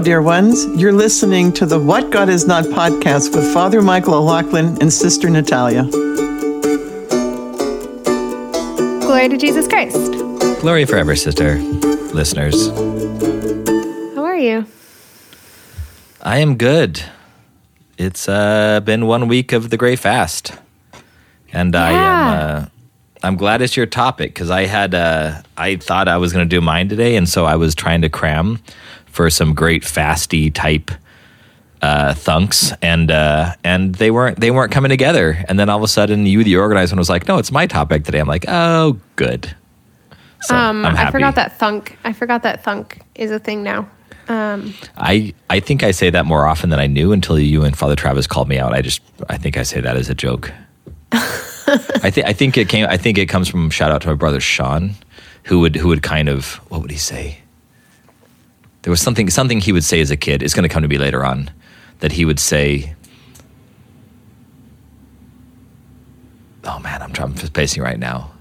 dear ones. You're listening to the What God Is Not podcast with Father Michael O'Loughlin and Sister Natalia. Glory to Jesus Christ. Glory forever, sister. Listeners, How are you? I am good. It's uh, been one week of the Great Fast, and I am. Uh, I'm glad it's your topic because I had. Uh, I thought I was going to do mine today, and so I was trying to cram for some great fasty type uh, thunks, and uh, and they weren't they weren't coming together. And then all of a sudden, you, the organizer, was like, "No, it's my topic today." I'm like, "Oh, good." So Um, I forgot that thunk. I forgot that thunk is a thing now. Um, I I think I say that more often than I knew until you and Father Travis called me out. I just I think I say that as a joke. I think I think it came I think it comes from shout out to my brother Sean, who would who would kind of what would he say? There was something something he would say as a kid. It's going to come to me later on that he would say. Oh man, I'm trying I'm pacing right now.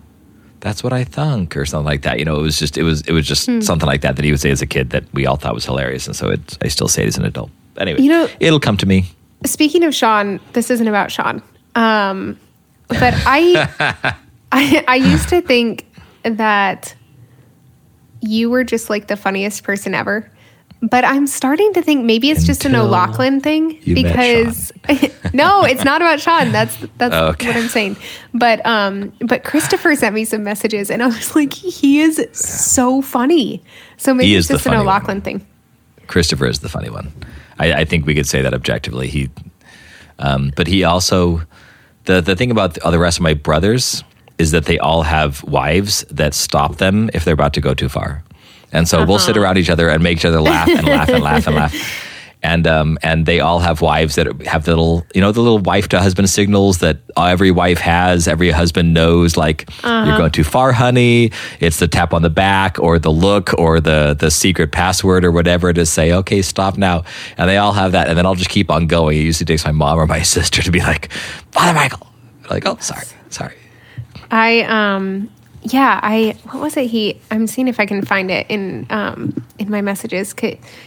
That's what I thunk, or something like that. You know, it was just it was it was just something like that that he would say as a kid that we all thought was hilarious, and so it, I still say it as an adult. Anyway, You know- it'll come to me. speaking of Sean, this isn't about Sean. Um, but I, I, I used to think that you were just like the funniest person ever. But I'm starting to think maybe it's just an Until O'Loughlin thing because no, it's not about Sean. That's that's Okay. what I'm saying. But um, but Christopher sent me some messages, and I was like, he is so funny. So maybe it's just an funny one. O'Loughlin thing. Christopher is the funny one. I, I think we could say that objectively. He, um, but he also the the thing about the, the rest of my brothers is that they all have wives that stop them if they're about to go too far, and so we'll sit around each other and make each other laugh and laugh and laugh and laugh. And um, and they all have wives that have the little you know the little wife to husband signals that every wife has every husband knows like you're going too far honey. It's the tap on the back or the look or the the secret password or whatever to say okay stop now. And they all have that. And then I'll just keep on going. It usually takes my mom or my sister to be like Father Michael. Like oh sorry sorry I um yeah, I what was it he I'm seeing if I can find it in um in my messages.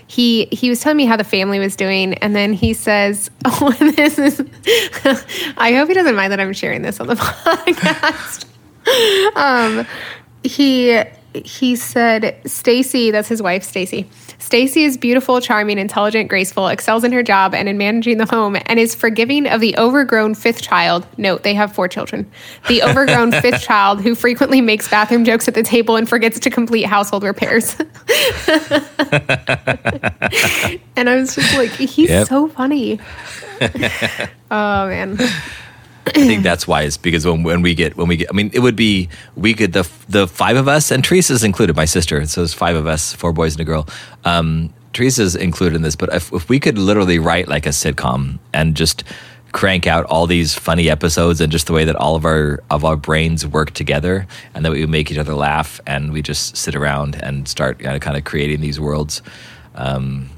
He he was telling me how the family was doing and then he says, "Oh, this is I hope he doesn't mind that I'm sharing this on the podcast." um he he said Stacy, that's his wife Stacy. Stacy is beautiful, charming, intelligent, graceful, excels in her job and in managing the home, and is forgiving of the overgrown fifth child. Note, they have four children. The overgrown fifth child who frequently makes bathroom jokes at the table and forgets to complete household repairs. and I was just like, he's Yep. so funny. oh man. I think that's wise because when, when we get when we get I mean it would be we could the the five of us and Teresa's included my sister so it's five of us four boys and a girl. Um, Teresa's included in this but if, if we could literally write like a sitcom and just crank out all these funny episodes and just the way that all of our of our brains work together and that we would make each other laugh and we just sit around and start you know, kind of creating these worlds um,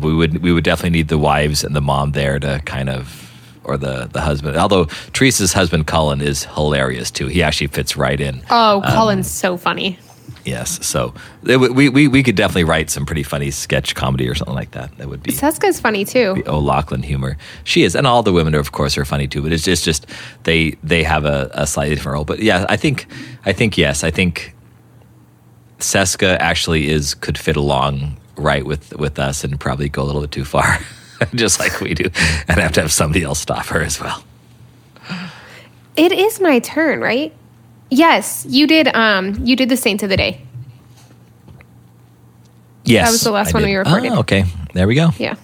we would we would definitely need the wives and the mom there to kind of or the the husband. Although Teresa's husband Colin is hilarious too. He actually fits right in. Oh, um, Colin's so funny. Yes, so it we we we could definitely write some pretty funny sketch comedy or something like that. That would be Seska's funny too. O'Loughlin humor. She is, and all the women, are, of course, are funny too. But it's just just they they have a, a slightly different role. But yeah, I think I think yes, I think Seska actually is could fit along right with with us and probably go a little bit too far, just like we do, and have to have somebody else stop her as well. It is my turn, right? Yes, you did. Um, you did the Saints of the Day. Yes, that was the last I one did. we recorded. Oh, okay, there we go. Yeah,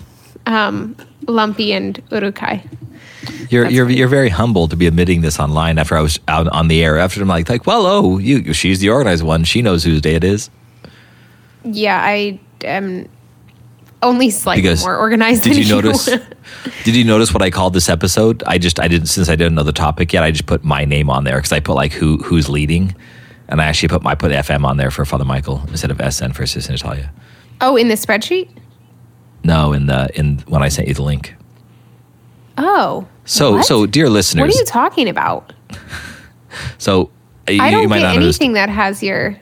um, Lumpy and Urukai. You're That's you're funny. you're very humble to be admitting this online after I was out on the air. After I'm like like, well, oh, you she's the organized one. She knows whose day it is. Yeah, I am only slightly Because more organized. Did than you notice? did you notice what I called this episode? I just I didn't since I didn't know the topic yet. I just put my name on there because I put like who who's leading, and I actually put my put FM on there for Father Michael instead of SN for Sister Natalia. oh, in the spreadsheet. No, in the in when I sent you the link. Oh, So what? so dear listeners, what are you talking about? so you, I don't might get anything that has your.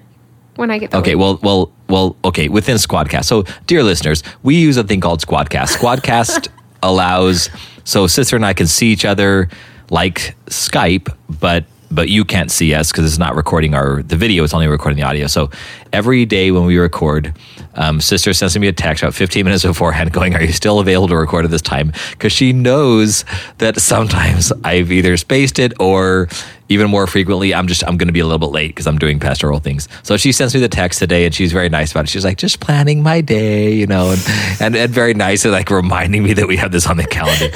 When I get the Okay, link. well, well, well. Okay, within Squadcast. So, dear listeners, we use a thing called Squadcast. Squadcast allows so sister and I can see each other like Skype, but but you can't see us because it's not recording our the video. It's only recording the audio. So every day when we record, um, sister sends me a text about 15 minutes beforehand, going, "Are you still available to record at this time?" Because she knows that sometimes I've either spaced it or even more frequently, I'm just I'm going to be a little bit late because I'm doing pastoral things. So she sends me the text today, and she's very nice about it. She's like, just planning my day, you know, and and, and very nice, and like reminding me that we have this on the calendar.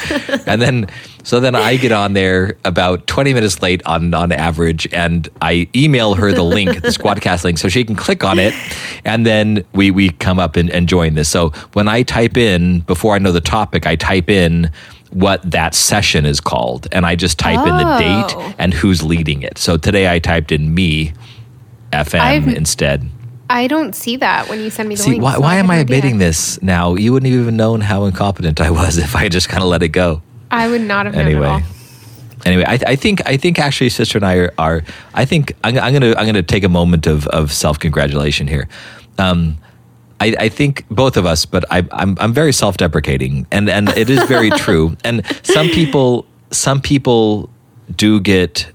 and then so then I get on there about 20 minutes late on on average, and I email her the link, the Squadcast link, so she can click on it, and then we we come up and, and join this. So when I type in before I know the topic, I type in what that session is called and I just type in the Oh. date and who's leading it. So today I typed in me FM I've- instead. I don't see that when you send me the See, link. why, so why am I admitting this now? You wouldn't have even known how incompetent I was if I just kind of let it go. I would not have Anyway. Anyway, I, I think I think actually, sister and I are. are I think I'm, I'm gonna I'm gonna take a moment of of self congratulation here. Um, I, I think both of us, but I, I'm I'm very self deprecating, and and it is very true. And some people some people do get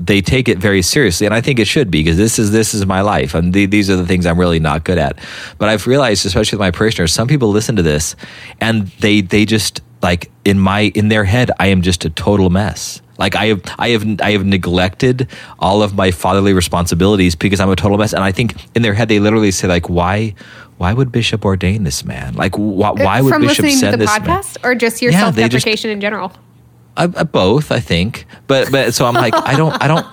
they take it very seriously, and I think it should be because this is this is my life, and the, these are the things I'm really not good at. But I've realized, especially with my parishioners, some people listen to this, and they they just like in my in their head, I am just a total mess. Like I have I have I have neglected all of my fatherly responsibilities because I'm a total mess, and I think in their head they literally say like, why why would Bishop ordain this man? Like why, uh, why would From Bishop listening to send the this man? podcast or just your Yeah, they self-deprecation in general? I, I, both, I think. But but so I'm like, I don't, I don't,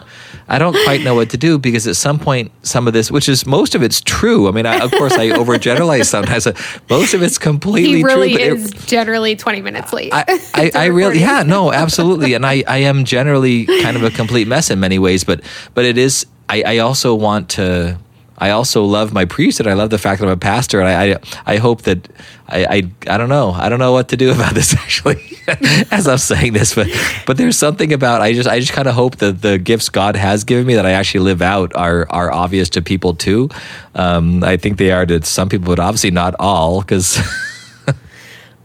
I don't quite know what to do because at some point, some of this, which is most of it's true. I mean, I, of course, I overgeneralize sometimes. Most of it's completely He really true. but it- is generally 20 minutes late. I, I, I really, yeah, no, absolutely, and I, I am generally kind of a complete mess in many ways, but, but it is. I, I also want to. I also love my priest, and I love the fact that I'm a pastor, and I, I, I hope that I, I, I don't know, I don't know what to do about this actually, as I'm saying this, but, but there's something about I just, I just kind of hope that the gifts God has given me that I actually live out are, are obvious to people too. Um, I think they are to some people, but obviously not all, because.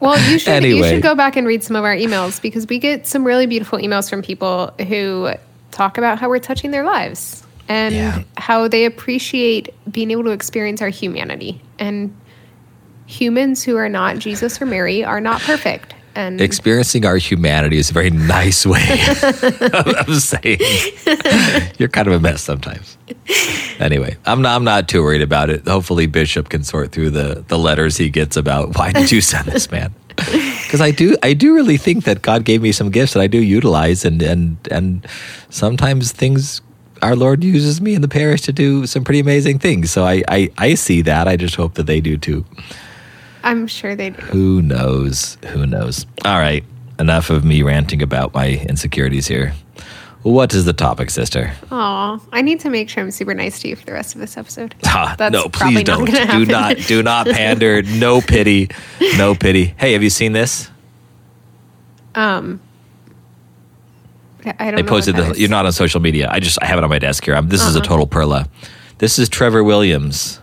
Well, you should you should go back and read some of our emails because we get some really beautiful emails from people who talk about how we're touching their lives and Yeah. how they appreciate being able to experience our humanity. And humans who are not Jesus or Mary are not perfect. And experiencing our humanity is a very nice way of, of saying you're kind of a mess sometimes. Anyway, I'm not, I'm not too worried about it. Hopefully, Bishop can sort through the, the letters he gets about why did you send this man? Because I do I do really think that God gave me some gifts that I do utilize, and and and sometimes things our Lord uses me in the parish to do some pretty amazing things. So I I, I see that. I just hope that they do too. I'm sure they do. Who knows? Who knows? All right. Enough of me ranting about my insecurities here. What is the topic, sister? Aw, I need to make sure I'm super nice to you for the rest of this episode. Ah, That's no, please not don't. gonna Do not, do not pander. No pity. No pity. Hey, have you seen this? Um, I don't know posted is. You're not on social media. I just I have it on my desk here. I'm, this is a Uh-uh. total perla. This is Trevor Williams.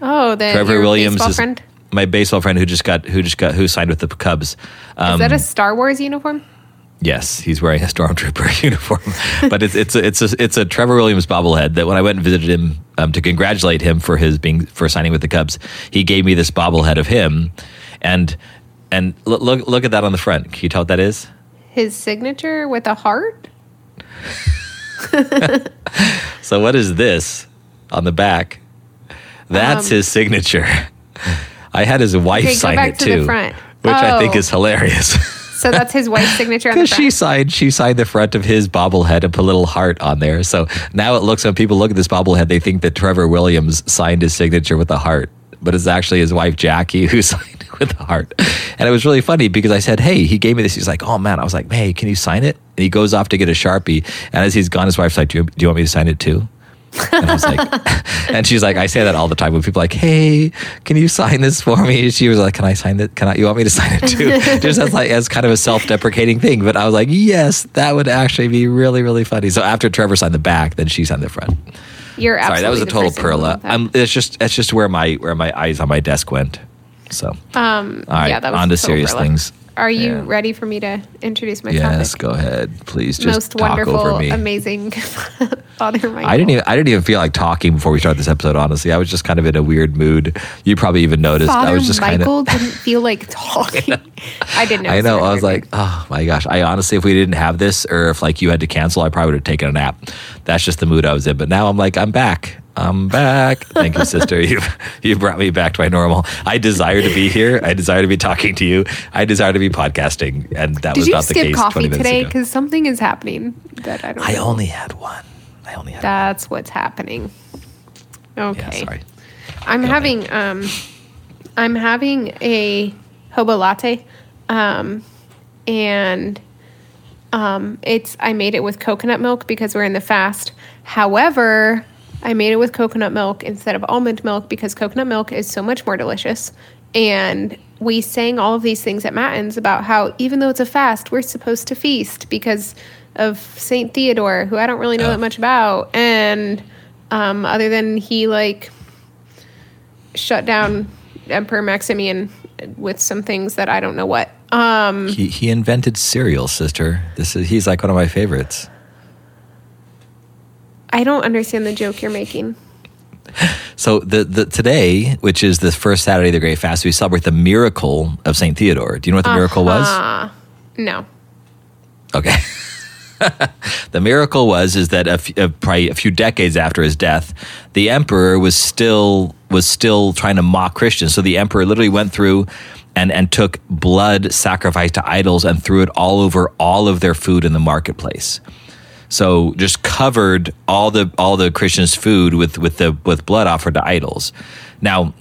Oh, the Trevor Williams baseball is friend. my baseball friend who just got who just got who signed with the Cubs. Um, Is that a Star Wars uniform? Yes, he's wearing a stormtrooper uniform, but it's it's a, it's a it's a Trevor Williams bobblehead that when I went and visited him um, to congratulate him for his being for signing with the Cubs, he gave me this bobblehead of him, and and look look look at that on the front. Can you tell what that is? His signature with a heart? So what is this on the back? That's Um, his signature. I had his wife Okay, sign it to the too, front. which I think Oh. is hilarious. So that's his wife's signature on the Because she signed, she signed the front of his bobblehead and put a little heart on there. So now it looks when people look at this bobblehead, they think that Trevor Williams signed his signature with a heart, but it's actually his wife Jackie who signed it with a heart. And it was really funny because I said, "Hey," he gave me this. He's like, "Oh man," I was like, "Hey, can you sign it?" And he goes off to get a sharpie, and as he's gone, his wife's like, "Do you, do you want me to sign it too?" And I was like, and she's like, I say that all the time when people are like, hey, can you sign this for me? She was like, can I sign it? Can I? You want me to sign it too? Just as like as kind of a self-deprecating thing. But I was like, yes, that would actually be really really funny. So after Trevor signed the back, then she signed the front. You're absolutely Sorry, that was a total perla. I'm, um, it's just it's just where my where my eyes on my desk went. So Um, all right, yeah, that was on to serious things. Are you Yeah. ready for me to introduce my Yes, topic? go ahead, please. Just Most talk over wonderful, me. amazing Father Michael. I didn't even I didn't even feel like talking before we started this episode. Honestly, I was just kind of in a weird mood. You probably even noticed. Father I was just kind Michael of. didn't feel like talking. I didn't. I know. I was like, oh my gosh. I honestly, if we didn't have this, or if like you had to cancel, I probably would have taken a nap. That's just the mood I was in. But now I'm like, I'm back. I'm back. Thank you, sister. You've you brought me back to my normal. I desire to be here. I desire to be talking to you. I desire to be podcasting, and that Did was you not the skip case. coffee 20 minutes today? Because something is happening that I don't. I know. only had one. I only had. That's what's happening. Okay. Yeah, sorry. I'm having um I'm having a hobo latte. Um and um it's I made it with coconut milk because we're in the fast. However, I made it with coconut milk instead of almond milk because coconut milk is so much more delicious. And we sang all of these things at Matins about how even though it's a fast, we're supposed to feast because of Saint Theodore, who I don't really know Oh. that much about. And um, other than he like shut down Emperor Maximian with some things that I don't know what. Um, He he invented cereal, sister. This is he's like one of my favorites. I don't understand the joke you're making. So the, the today, which is the first Saturday of the Great Fast, we celebrate the miracle of Saint Theodore. Do you know what the miracle was? Ah, no. Okay. the miracle was is that a f- uh, probably a few decades after his death, the emperor was still was still trying to mock Christians. So the emperor literally went through and and took blood sacrificed to idols and threw it all over all of their food in the marketplace. So just covered all the all the Christians' food with with the with blood offered to idols. Now,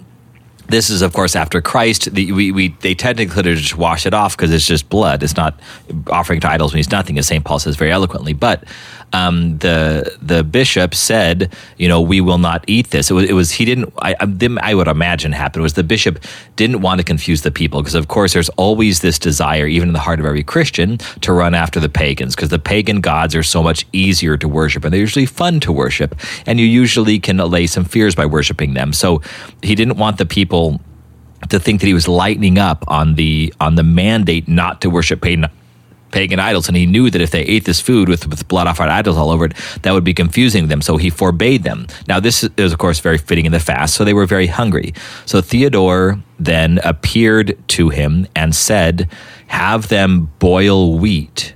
this is of course after Christ. The, we, we they technically just wash it off because it's just blood. It's not offering to idols means nothing, as Saint Paul says very eloquently. But um, the the bishop said, you know, we will not eat this. It was, it was he didn't. I, I would imagine happened was the bishop didn't want to confuse the people because of course there's always this desire, even in the heart of every Christian, to run after the pagans because the pagan gods are so much easier to worship and they're usually fun to worship, and you usually can allay some fears by worshiping them. So he didn't want the people to think that he was lightening up on the on the mandate not to worship pagan, pagan idols, and he knew that if they ate this food with, with blood offered idols all over it, that would be confusing them. So he forbade them. Now this is of course very fitting in the fast, so they were very hungry. So Theodore then appeared to him and said, "Have them boil wheat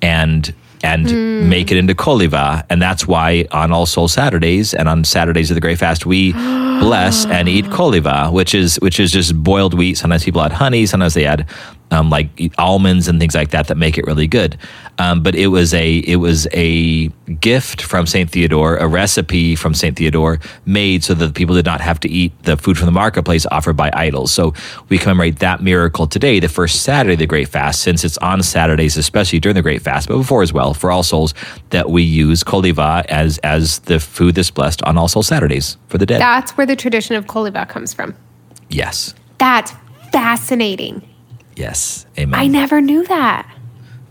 and." And hmm. make it into koliva, and that's why on All Soul Saturdays and on Saturdays of the Great Fast we bless and eat koliva, which is which is just boiled wheat. Sometimes people add honey, sometimes they add um, like almonds and things like that that make it really good. Um, but it was a it was a gift from Saint Theodore, a recipe from Saint Theodore made so that the people did not have to eat the food from the marketplace offered by idols. So we commemorate that miracle today, the first Saturday of the Great Fast, since it's on Saturdays, especially during the Great Fast, but before as well for All Souls, that we use koliva as as the food that's blessed on All Souls Saturdays for the dead. That's where the tradition of koliva comes from. yes, That's fascinating. Yes, amen. I never knew that.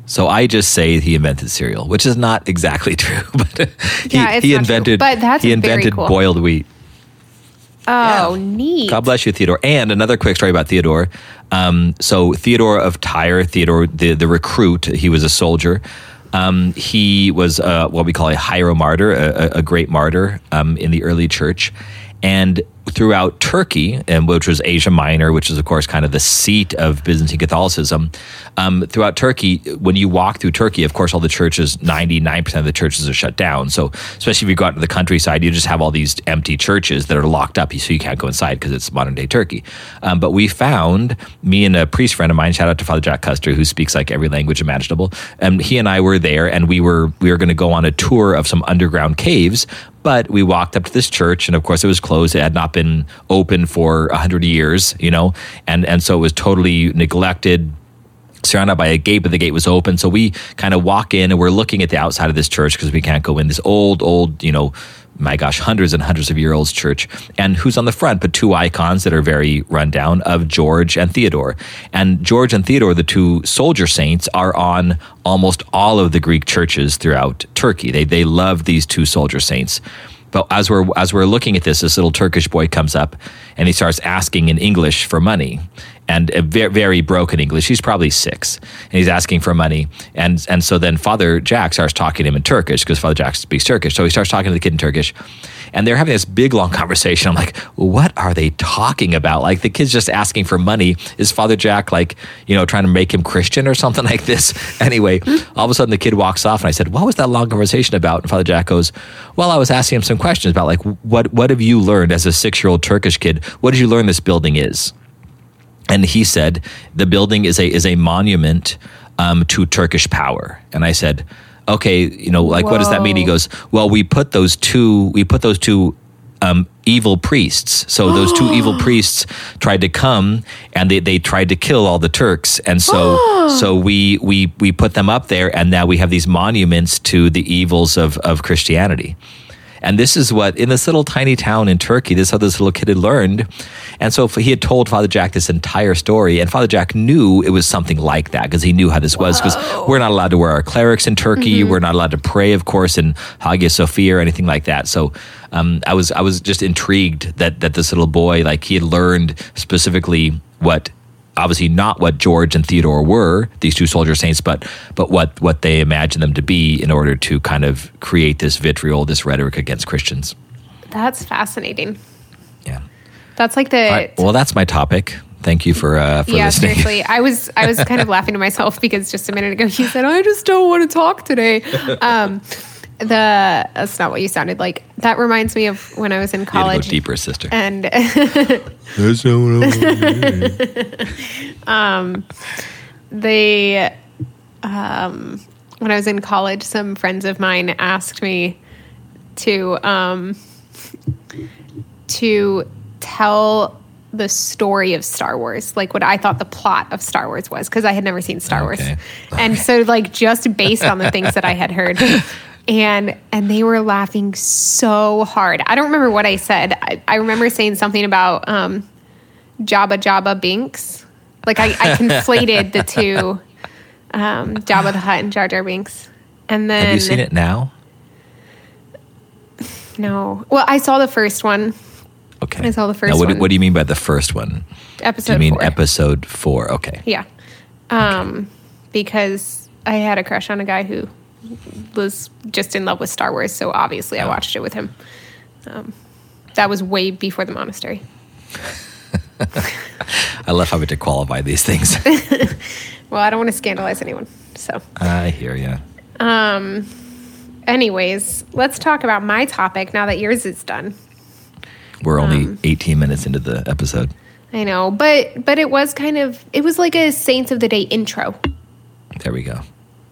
So I just say he invented cereal, which is not exactly true, but he, Yeah, it's he not true. invented But that's he very invented cool. boiled wheat. Oh, Yeah. neat. God bless you, Theodore. And another quick story about Theodore. Um, so Theodore of Tyre, Theodore the the recruit, he was a soldier. Um, he was uh, what we call a hieromartyr, a, a- a great martyr um, in the early church. And throughout Turkey, and which was Asia Minor, which is of course kind of the seat of Byzantine Catholicism, um, throughout Turkey, when you walk through Turkey, of course, all the churches, ninety nine percent of the churches are shut down. So, especially if you go out to the countryside, you just have all these empty churches that are locked up, so you can't go inside because it's modern day Turkey. Um, but we found me and a priest friend of mine, shout out to Father Jack Custer, who speaks like every language imaginable. And he and I were there, and we were we were going to go on a tour of some underground caves. But we walked up to this church, and of course, it was closed. It had not been open for a hundred years, you know, and and so it was totally neglected surrounded by a gate, but the gate was open. So we kind of walk in and we're looking at the outside of this church because we can't go in. This old, old, you know, my gosh, hundreds and hundreds of year old church. And who's on the front? But two icons that are very run down of George and Theodore. And George and Theodore, the two soldier saints, are on almost all of the Greek churches throughout Turkey. They, they love these two soldier saints. But as we're as we're looking at this, this little Turkish boy comes up and he starts asking in English for money and a very, very broken English. He's probably six, and he's asking for money. And and so then Father Jack starts talking to him in Turkish because Father Jack speaks Turkish. So he starts talking to the kid in Turkish, and they're having this big long conversation. I'm like, what are they talking about? Like the kid's just asking for money. Is Father Jack like you know trying to make him Christian or something like this? Anyway, all of a sudden the kid walks off, and I said, what was that long conversation about? And Father Jack goes, well, I was asking him some questions about like what what have you learned as a six year old Turkish kid? What did you learn this building is? and he said the building is a is a monument um, to Turkish power. And I said, okay, you know, like what does that mean? He goes, well, we put those two we put those two um, evil priests. So those two evil priests tried to come and they, they tried to kill all the Turks. And so so we we we put them up there and now we have these monuments to the evils of, of Christianity. And this is what, in this little tiny town in Turkey, this is how this little kid had learned. And so he had told Father Jack this entire story, and Father Jack knew it was something like that because he knew how this was. Because we're not allowed to wear our clerics in Turkey, we're not allowed to pray, of course, in Hagia Sophia or anything like that. So um, I was I was just intrigued that that this little boy, like he had learned specifically what obviously not what George and Theodore were, these two soldier saints, but but what what they imagined them to be in order to kind of create this vitriol, this rhetoric against Christians. That's fascinating. Yeah. That's like the right. Well, that's my topic. Thank you for uh, for yeah, listening. seriously. I was I was kind of laughing to myself because just a minute ago you said I just don't want to talk today. Um, the that's not what you sounded like. That reminds me of when I was in You had college deeper, sister. and That's not what I they um, when I was in college, some friends of mine asked me to um, to tell the story of Star Wars, like what I thought the plot of Star Wars was, because I had never seen Star Wars, and so like just based on the things that I had heard. And and they were laughing so hard. I don't remember what I said. I, I remember saying something about um, Jabba Jabba Binks. Like I, I conflated the two, um, Jabba the Hutt and Jar Jar Binks. And then Have you seen it now? No. Well, I saw the first one, Okay. I saw the first Now, what, one. what do you mean by the first one? episode Do you mean four. episode four? Okay. yeah. Um, because I had a crush on a guy who was just in love with Star Wars, so obviously I watched it with him. Um, that was way before the monastery. I love having to qualify these things. Well, I don't want to scandalize anyone. So, I hear you. Um. anyways, let's talk about my topic now that yours is done. We're only Um, 18 minutes into the episode. I know, but but it was kind of it was like a Saints of the Day intro. There we go.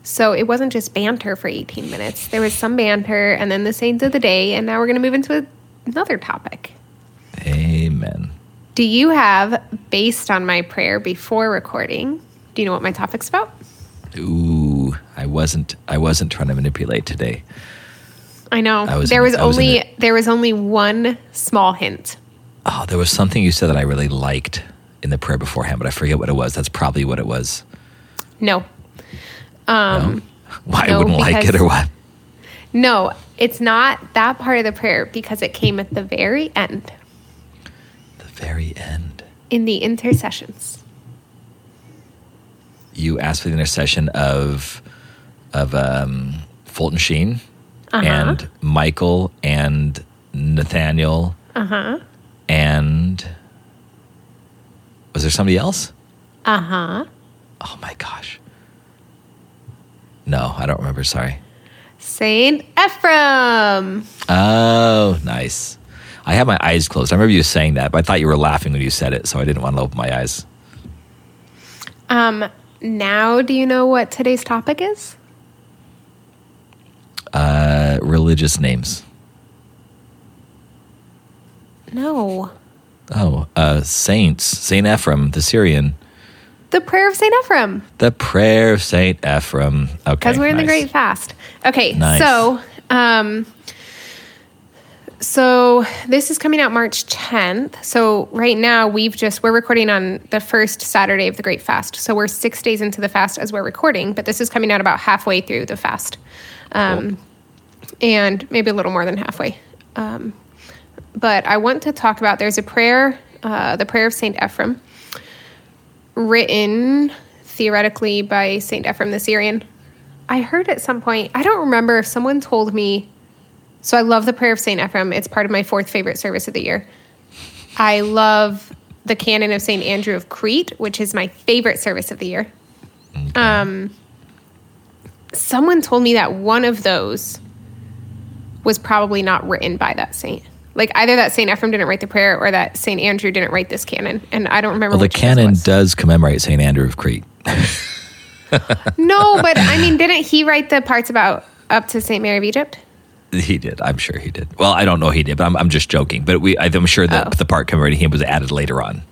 So it wasn't just banter for 18 minutes. There was some banter and then the Saints of the Day, and now we're going to move into another topic. Amen. Do you have, based on my prayer before recording, do you know what my topic's about? Ooh, I wasn't. I wasn't trying to manipulate today. I know. I was there was was only there was only one small hint. Oh, there was something you said that I really liked in the prayer beforehand, but I forget what it was. That's probably what it was. No. Um Why I No, wouldn't like it or what? no, it's not that part of the prayer because it came at the very end The very end. in the intercessions. You asked for the intercession of of um, Fulton Sheen Uh-huh. and Michael and Nathaniel Uh-huh. and was there somebody else? Uh-huh. Oh my gosh. No, I don't remember. Sorry. Saint Ephraim. Oh, nice. I had my eyes closed. I remember you saying that, but I thought you were laughing when you said it, so I didn't want to open my eyes. Um now do you know what today's topic is? Uh, religious names. No. Oh, uh, saints. Saint Ephraim, the Syrian. The prayer of Saint Ephraim. The prayer of Saint Ephraim. Okay. because we're in the great fast. Okay, Nice. so um, so this is coming out March 10th. So right now we've just we're recording on the first Saturday of the Great Fast. So we're six days into the fast as we're recording, but this is coming out about halfway through the fast, um, and maybe a little more than halfway. Um, but I want to talk about there's a prayer, uh, the prayer of Saint Ephrem, written theoretically by Saint Ephrem the Syrian. I heard at some point, I don't remember if someone told me. So I love the prayer of Saint Ephrem. It's part of my fourth favorite service of the year. I love the canon of Saint Andrew of Crete, which is my favorite service of the year. Um, someone told me that one of those was probably not written by that saint. Like either that Saint Ephrem didn't write the prayer or that Saint Andrew didn't write this canon, and I don't remember. Well, the canon does commemorate St. Andrew of Crete. No, but I mean, didn't he write the parts about up to Saint Mary of Egypt? He did. I'm sure he did. Well, I don't know he did, but I'm, I'm just joking. But we, I'm sure that Oh. the part commemorating him was added later on.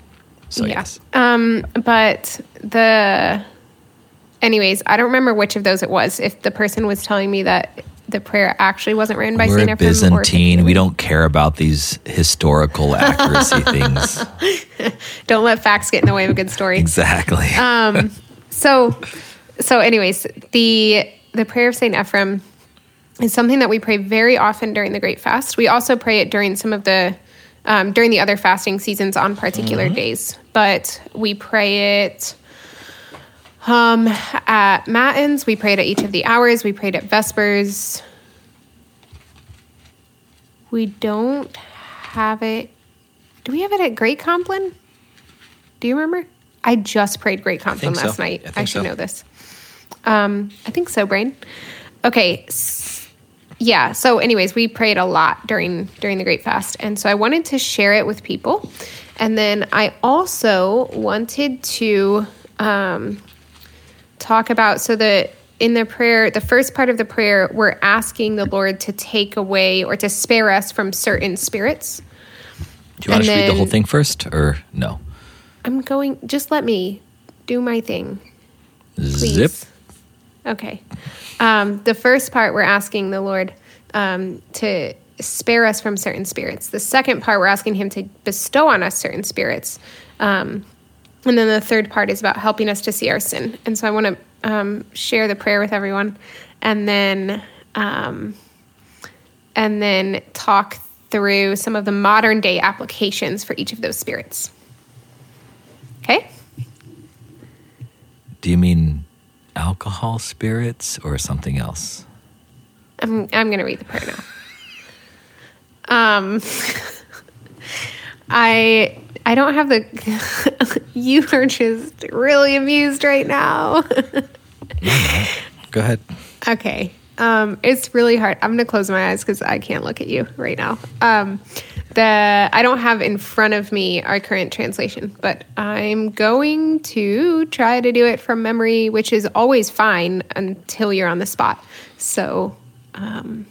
So yes. Um, but the, anyways, I don't remember which of those it was. If the person was telling me that the prayer actually wasn't written by We're Saint Ephrem, or if it Byzantine. We don't care about these historical accuracy things. don't let facts get in the way of a good story. Exactly. Um, so, so, anyways, the the prayer of Saint Ephrem is something that we pray very often during the Great Fast. We also pray it during some of the um, during the other fasting seasons on particular days, but we pray it um, at matins. We prayed at each of the hours. We prayed at vespers. We don't have it. Do we have it at Great Compline? Do you remember? I just prayed Great Compline think so. last night. I I, should so. know this. Um, I think so, Brain. Okay. s- Yeah. So, anyways, we prayed a lot during during the Great Fast, and so I wanted to share it with people, and then I also wanted to um, talk about so that in the prayer, the first part of the prayer, we're asking the Lord to take away or to spare us from certain spirits. Do you want us to read the whole thing first, or no? I'm going. Just let me do my thing. please. Zip. Okay. Um, the first part, we're asking the Lord um, to spare us from certain spirits. The second part, we're asking Him to bestow on us certain spirits. Um, and then the third part is about helping us to see our sin. And so I want to um, share the prayer with everyone, and then um, and then talk through some of the modern day applications for each of those spirits. Okay. Do you mean alcohol spirits or something else? I'm I'm gonna read the prayer now. Um, I I don't have the. you are just really amused right now. Go ahead. okay. Um, it's really hard. I'm gonna close my eyes because I can't look at you right now. Um, the I don't have in front of me our current translation, but I'm going to try to do it from memory, which is always fine until you're on the spot. So Um,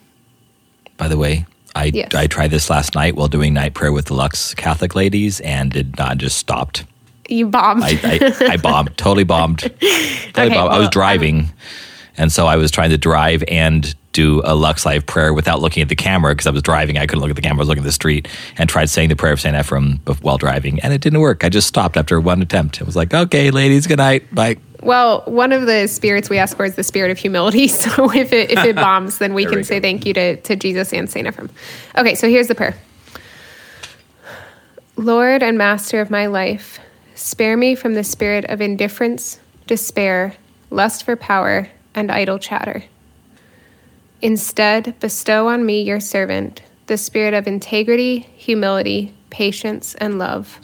By the way, I Yes. I tried this last night while doing night prayer with the Lux Catholic ladies and did not just stopped. you bombed. I, I, I bombed, totally bombed. Totally Okay, bombed. I was well, um, driving, and so I was trying to drive and do a Lux Live prayer without looking at the camera because I was driving. I couldn't look at the camera. I was looking at the street and tried saying the prayer of Saint Ephrem while driving, and it didn't work. I just stopped after one attempt. It was like, okay, ladies, good night, bye. Well, one of the spirits we ask for is the spirit of humility. So if it if it bombs, then we can we say go. thank you to, to Jesus and Saint Ephraim. Okay, so here's the prayer. Lord and Master of my life, spare me from the spirit of indifference, despair, lust for power, and idle chatter. Instead, bestow on me, your servant, the spirit of integrity, humility, patience, and love.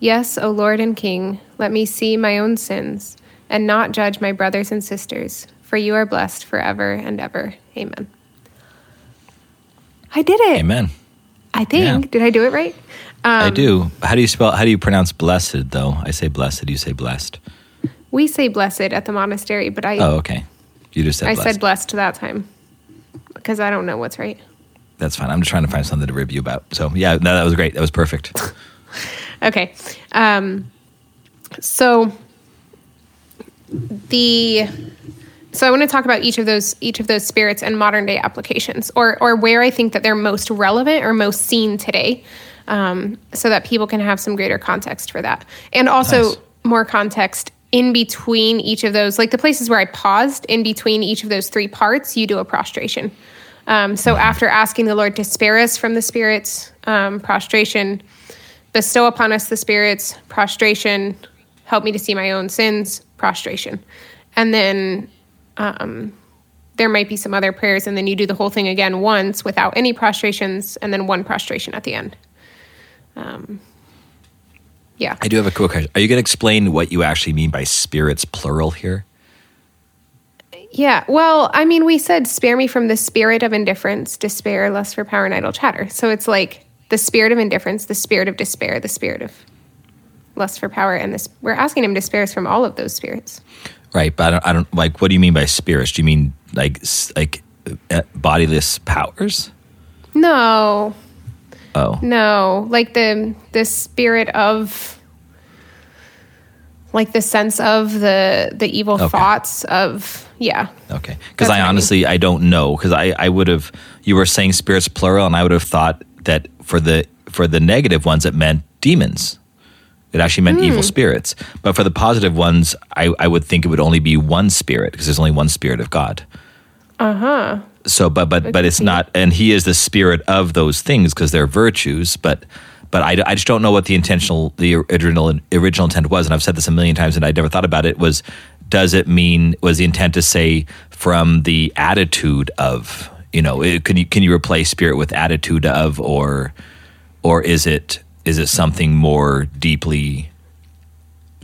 Yes, O Lord and King, let me see my own sins and not judge my brothers and sisters, for you are blessed forever and ever. Amen. I did it. Amen. I think. Yeah. Did I do it right? I Um, do. How do you spell? How do you pronounce blessed? Though I say blessed, you say blessed. We say blessed at the monastery, but I Oh, okay. You just said I blessed. said blessed that time because I don't know what's right. That's fine. I'm just trying to find something to rib you about. So yeah, no, that was great. That was perfect. Okay. Um, so the so I want to talk about each of those each of those spirits and modern day applications, or or where I think that they're most relevant or most seen today, um, so that people can have some greater context for that, and also Nice. more context in between each of those, like the places where I paused in between each of those three parts. You do a prostration. Um, so after asking the Lord to spare us from the spirits, um, prostration, bestow upon us the spirits, prostration, help me to see my own sins, prostration. And then um, there might be some other prayers, and then you do the whole thing again once without any prostrations, and then one prostration at the end. Um, yeah. I do have a quick question. Are you going to explain what you actually mean by spirits plural here? Yeah. Well, I mean, we said, spare me from the spirit of indifference, despair, lust for power, and idle chatter. So it's like the spirit of indifference, the spirit of despair, the spirit of lust for power, and this. We're asking him to spare us from all of those spirits. Right, but I don't, I don't like. What do you mean by spirits? Do you mean like like uh, bodiless powers? No, Oh, no, like the the spirit of, like the sense of the the evil Okay. thoughts of yeah. okay. Because I what I mean. honestly I don't know. Because I I would have you were saying spirits plural, and I would have thought that for the for the negative ones it meant demons. It actually meant Hmm. evil spirits. But for the positive ones, I, I would think it would only be one spirit because there's only one spirit of God. Uh huh. so but but but it's not and he is the spirit of those things because they're virtues but but I, I just don't know what the intentional the original original intent was and i've said this a million times and i never thought about it was does it mean was the intent to say from the attitude of you know it, can you can you replace spirit with attitude of or or is it is it something more deeply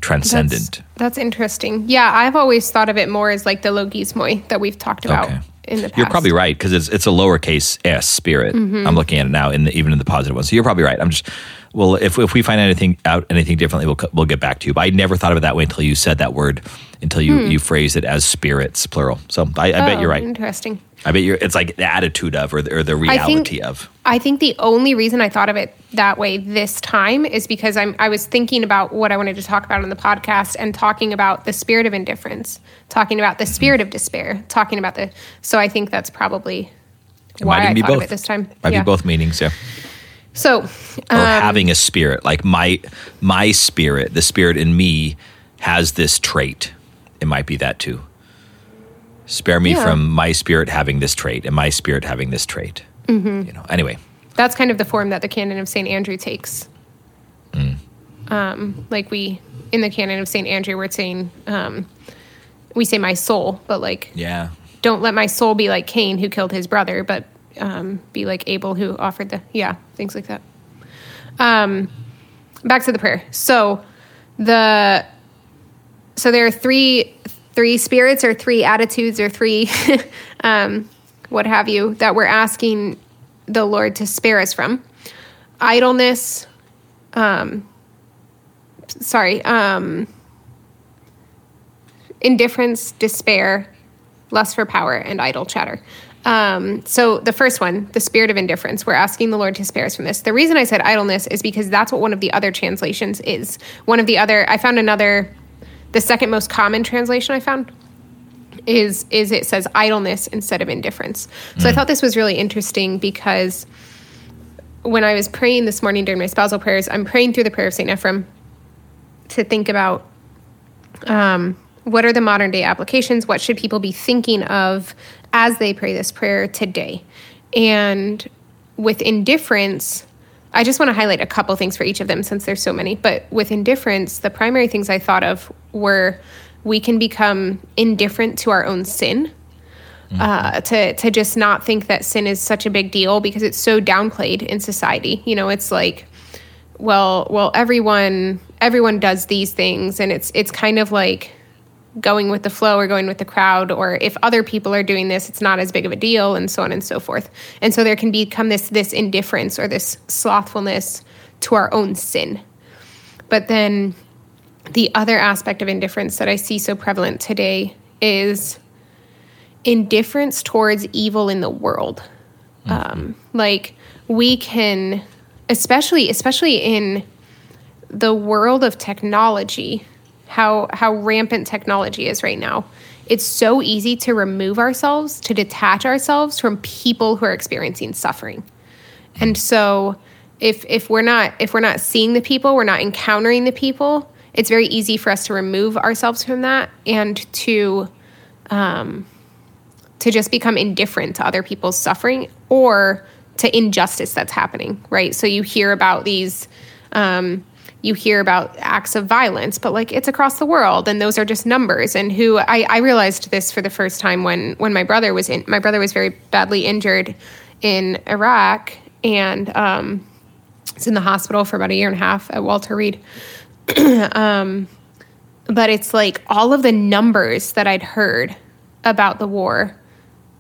transcendent That's, that's interesting. Yeah, I've always thought of it more as like the logismoi that we've talked about Okay. in the past. You're probably right because it's it's a lowercase s spirit. Mm-hmm. I'm looking at it now, in the, even in the positive one. So you're probably right. I'm just well, if if we find anything out anything differently, we'll we'll get back to you. But I never thought of it that way until you said that word, until you you phrased it as spirits plural. So I, I bet Hmm. Oh, you're right. Interesting. I bet you're. It's like the attitude of or the, or the reality of. I think the only reason I thought of it that way this time is because I'm I was thinking about what I wanted to talk about on the podcast and talking about the spirit of indifference, talking about Mm-hmm. the spirit of despair, talking about the so I think that's probably It why I be thought both. of it this time. Might Yeah. be both meanings. Yeah. So Or um, having a spirit, like my my spirit, the spirit in me has this trait. It might be that too. Spare me Yeah. from my spirit having this trait and my spirit having this trait. Mm-hmm. You know. Anyway, that's kind of the form that the canon of St. Andrew takes. Mm. Um, like we in the canon of St. Andrew, we're saying um, we say my soul, but like yeah. don't let my soul be like Cain who killed his brother, but um, be like Abel who offered the yeah things like that. Um, back to the prayer. So the so there are three three spirits or three attitudes or three um, what have you that we're asking the Lord to spare us from idleness. Um, sorry, um, indifference, despair, lust for power, and idle chatter. Um, so the first one, the spirit of indifference, we're asking the Lord to spare us from this. The reason I said idleness is because that's what one of the other translations is. One of the other, I found another, the second most common translation I found is is it says idleness instead of indifference. So I thought this was really interesting because when I was praying this morning during my spousal prayers, I'm praying through the prayer of Saint Ephraim to think about um, what are the modern day applications? What should people be thinking of as they pray this prayer today? And with indifference, I just want to highlight a couple things for each of them since there's so many. But with indifference, the primary things I thought of were we can become indifferent to our own sin. Uh, to to just not think that sin is such a big deal because it's so downplayed in society. You know, it's like well well everyone everyone does these things and it's it's kind of like going with the flow or going with the crowd or if other people are doing this it's not as big of a deal and so on and so forth. And so there can become this this indifference or this slothfulness to our own sin. But then the other aspect of indifference that i see so prevalent today is indifference towards evil in the world. Um, like we can especially especially in the world of technology how how rampant technology is right now it's so easy to remove ourselves to detach ourselves from people who are experiencing suffering and so if if we're not if we're not seeing the people we're not encountering the people it's very easy for us to remove ourselves from that and to um, to just become indifferent to other people's suffering or to injustice that's happening, right? So you hear about these, um, you hear about acts of violence, but like it's across the world, and those are just numbers. And who I, I realized this for the first time when when my brother was in, my brother was very badly injured in Iraq, and um, was in the hospital for about a year and a half at Walter Reed. um, but it's like all of the numbers that I'd heard about the war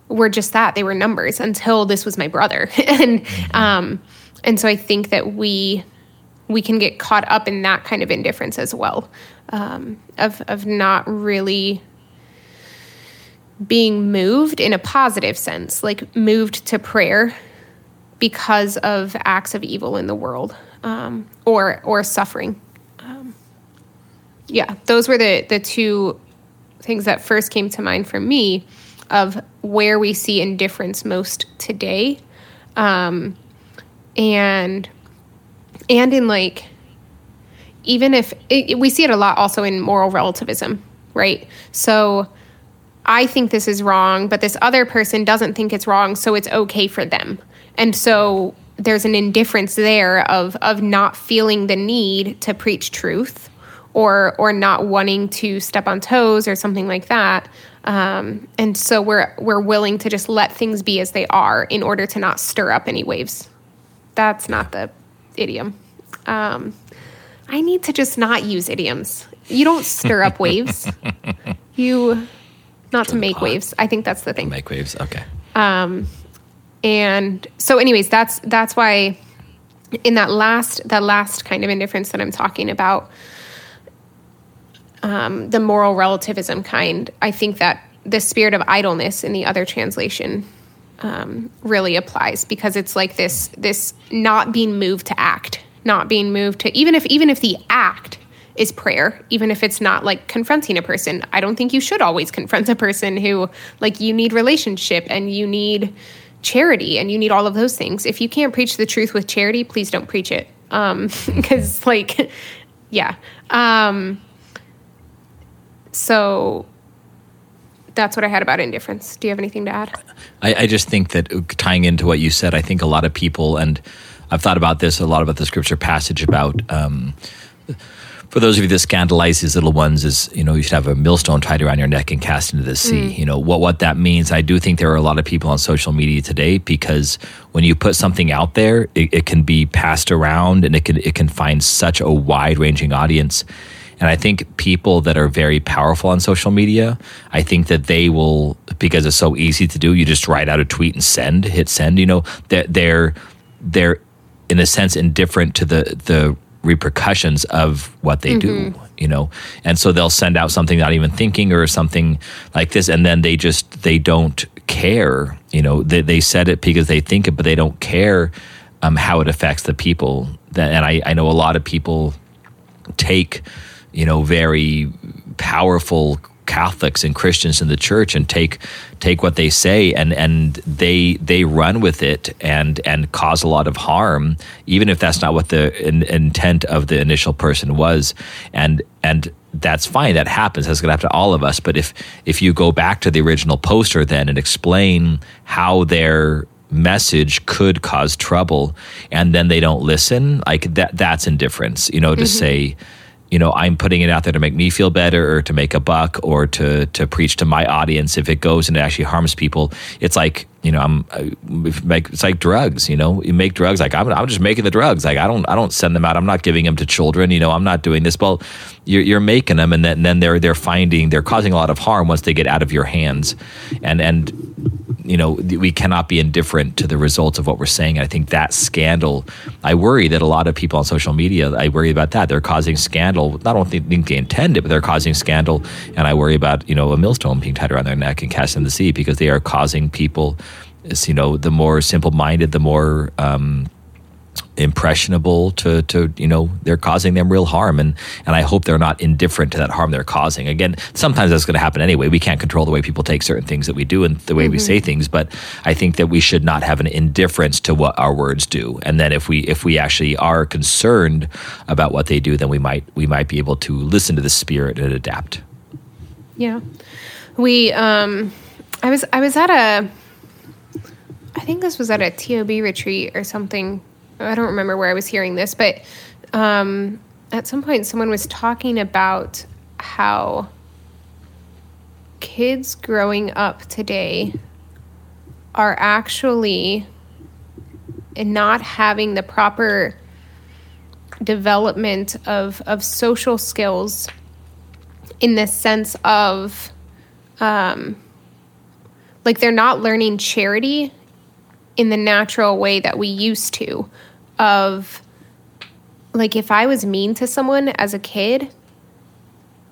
were just that they were numbers until this was my brother and um and so i think that we we can get caught up in that kind of indifference as well um of of not really being moved in a positive sense like moved to prayer because of acts of evil in the world um or or suffering. Um yeah those were the the two things that first came to mind for me of where we see indifference most today. Um, and and in like even if it, we see it a lot also in moral relativism right? So i think this is wrong but this other person doesn't think it's wrong so it's okay for them. And so there's an indifference there of of not feeling the need to preach truth or or not wanting to step on toes or something like that. Um, and so we're we're willing to just let things be as they are in order to not stir up any waves. That's not the idiom. Um, I need to just not use idioms. You don't stir up waves. You not to make waves. I think that's the thing. Make waves. Okay. Um, and so, anyways, that's that's why in that last that last kind of indifference that I'm talking about, um, the moral relativism kind, I think that the spirit of idleness in the other translation um, really applies because it's like this this not being moved to act, not being moved to even if even if the act is prayer, even if it's not like confronting a person. I don't think you should always confront a person who like you need relationship and you need charity and you need all of those things. If you can't preach the truth with charity, please don't preach it. Um, because like, yeah. Um, so that's what I had about indifference. Do you have anything to add? I, I, just think that tying into what you said, I think a lot of people, and I've thought about this a lot about the scripture passage about. Um, for those of you that scandalize these little ones, is you know you should have a millstone tied around your neck and cast into the sea. Mm. You know what what that means. I do think there are a lot of people on social media today because when you put something out there, it, it can be passed around and it can it can find such a wide ranging audience and I think people that are very powerful on social media, I think that they will, because it's so easy to do, you just write out a tweet and send, hit send, you know, that they're, they're in a sense indifferent to the, the repercussions of what they mm-hmm. do you know and so they'll send out something not even thinking or something like this and then they just they don't care you know they, they said it because they think it but they don't care um, how it affects the people that and I, I know a lot of people take you know, very powerful Catholics and Christians in the church and take take what they say and and they they run with it and and cause a lot of harm even if that's not what the in, intent of the initial person was. And and that's fine. That happens. That's going to happen to all of us. But if if you go back to the original poster then and explain how their message could cause trouble and then they don't listen like that that's indifference you know to mm-hmm. say you know i'm putting it out there to make me feel better or to make a buck or to to preach to my audience. If it goes and it actually harms people it's like you know i'm like it's like drugs you know? You make drugs like I'm, I'm just making the drugs. Like i don't i don't send them out. I'm not giving them to children. You know i'm not doing this. Well you're, you're making them and then, and then they're they're finding they're causing a lot of harm once they get out of your hands. And and you know, we cannot be indifferent to the results of what we're saying. I think that scandal, I worry that a lot of people on social media, I worry about that. They're causing scandal. I don't think they intend it, but they're causing scandal. And I worry about, you know, a millstone being tied around their neck and cast in the sea because they are causing people, you know, the more simple minded, the more, um, impressionable to to you know they're causing them real harm. And and I hope they're not indifferent to that harm they're causing. Again sometimes that's going to happen anyway. We can't control the way people take certain things that we do and the way mm-hmm. we say things but I think that we should not have an indifference to what our words do. And then if we if we actually are concerned about what they do then we might we might be able to listen to the spirit and adapt. Yeah. We um I was I was at a I think this was at a TOB retreat or something. I don't remember where I was hearing this, but um, at some point someone was talking about how kids growing up today are actually not having the proper development of of social skills in the sense of um, like they're not learning charity in the natural way that we used to of like if I was mean to someone as a kid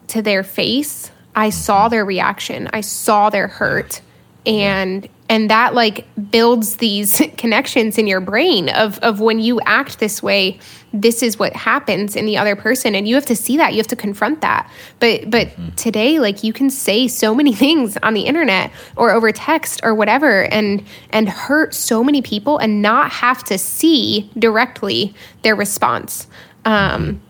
to their face, I saw their reaction. I saw their hurt and and that like builds these connections in your brain of of when you act this way this is what happens in the other person. And you have to see that. You have to confront that. But but mm. today like you can say so many things on the internet or over text or whatever and and hurt so many people and not have to see directly their response. Um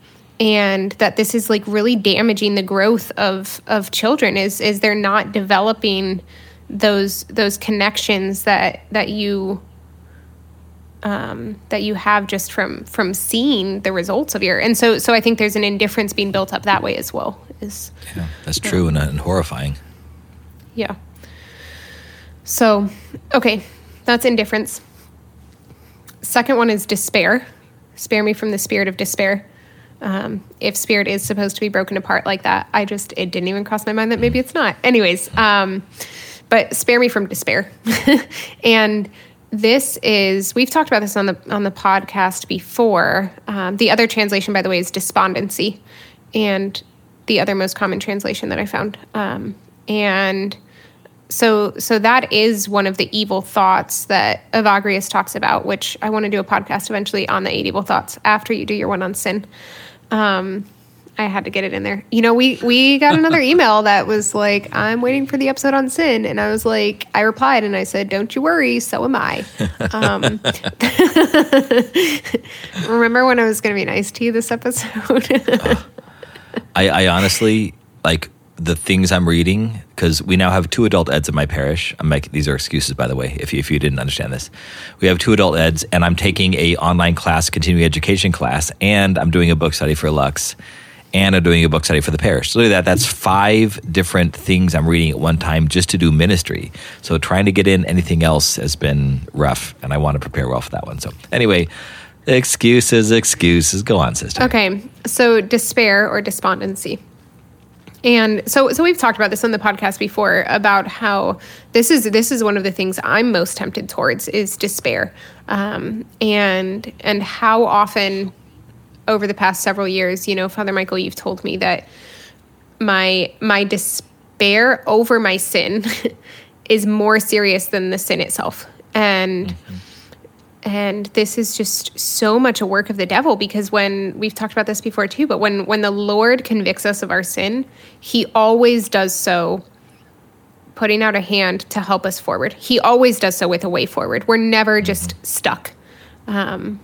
and that this is like really damaging the growth of of children is is they're not developing those those connections that that you um, that you have just from from seeing the results of your and so so I think there's an indifference being built up that way as well is yeah that's true and, and horrifying. Yeah. So okay that's indifference. Second one is despair. Spare me from the spirit of despair. Um, if spirit is supposed to be broken apart like that i just it didn't even cross my mind that maybe it's not. Anyways um, but spare me from despair. and this is we've talked about this on the on the podcast before. Um, the other translation, by the way, is despondency, and the other most common translation that I found. Um, and so so that is one of the evil thoughts that Evagrius talks about, which I want to do a podcast eventually on the eight evil thoughts after you do your one on sin. Um, I had to get it in there. You know, we we got another email that was like, "I'm waiting for the episode on sin," and I was like, I replied and I said, "Don't you worry, so am I." Um, remember when I was going to be nice to you this episode? uh, I, I honestly like the things I'm reading because we now have two adult eds in my parish. I'm making these are excuses, by the way, if you, if you didn't understand this. We have two adult eds, and I'm taking a online class, continuing education class, and I'm doing a book study for Lux and I'm doing a book study for the parish. So that. That's five different things I'm reading at one time just to do ministry. So trying to get in anything else has been rough, and I want to prepare well for that one. So anyway, excuses, excuses. Go on, sister. Okay. So despair or despondency. And so, so we've talked about this on the podcast before about how this is this is one of the things I'm most tempted towards is despair, um, and and how often over the past several years, you know, Father Michael, you've told me that my my despair over my sin is more serious than the sin itself. And mm-hmm. and this is just so much a work of the devil because when we've talked about this before too, but when when the Lord convicts us of our sin, he always does so putting out a hand to help us forward. He always does so with a way forward. We're never just stuck. Um,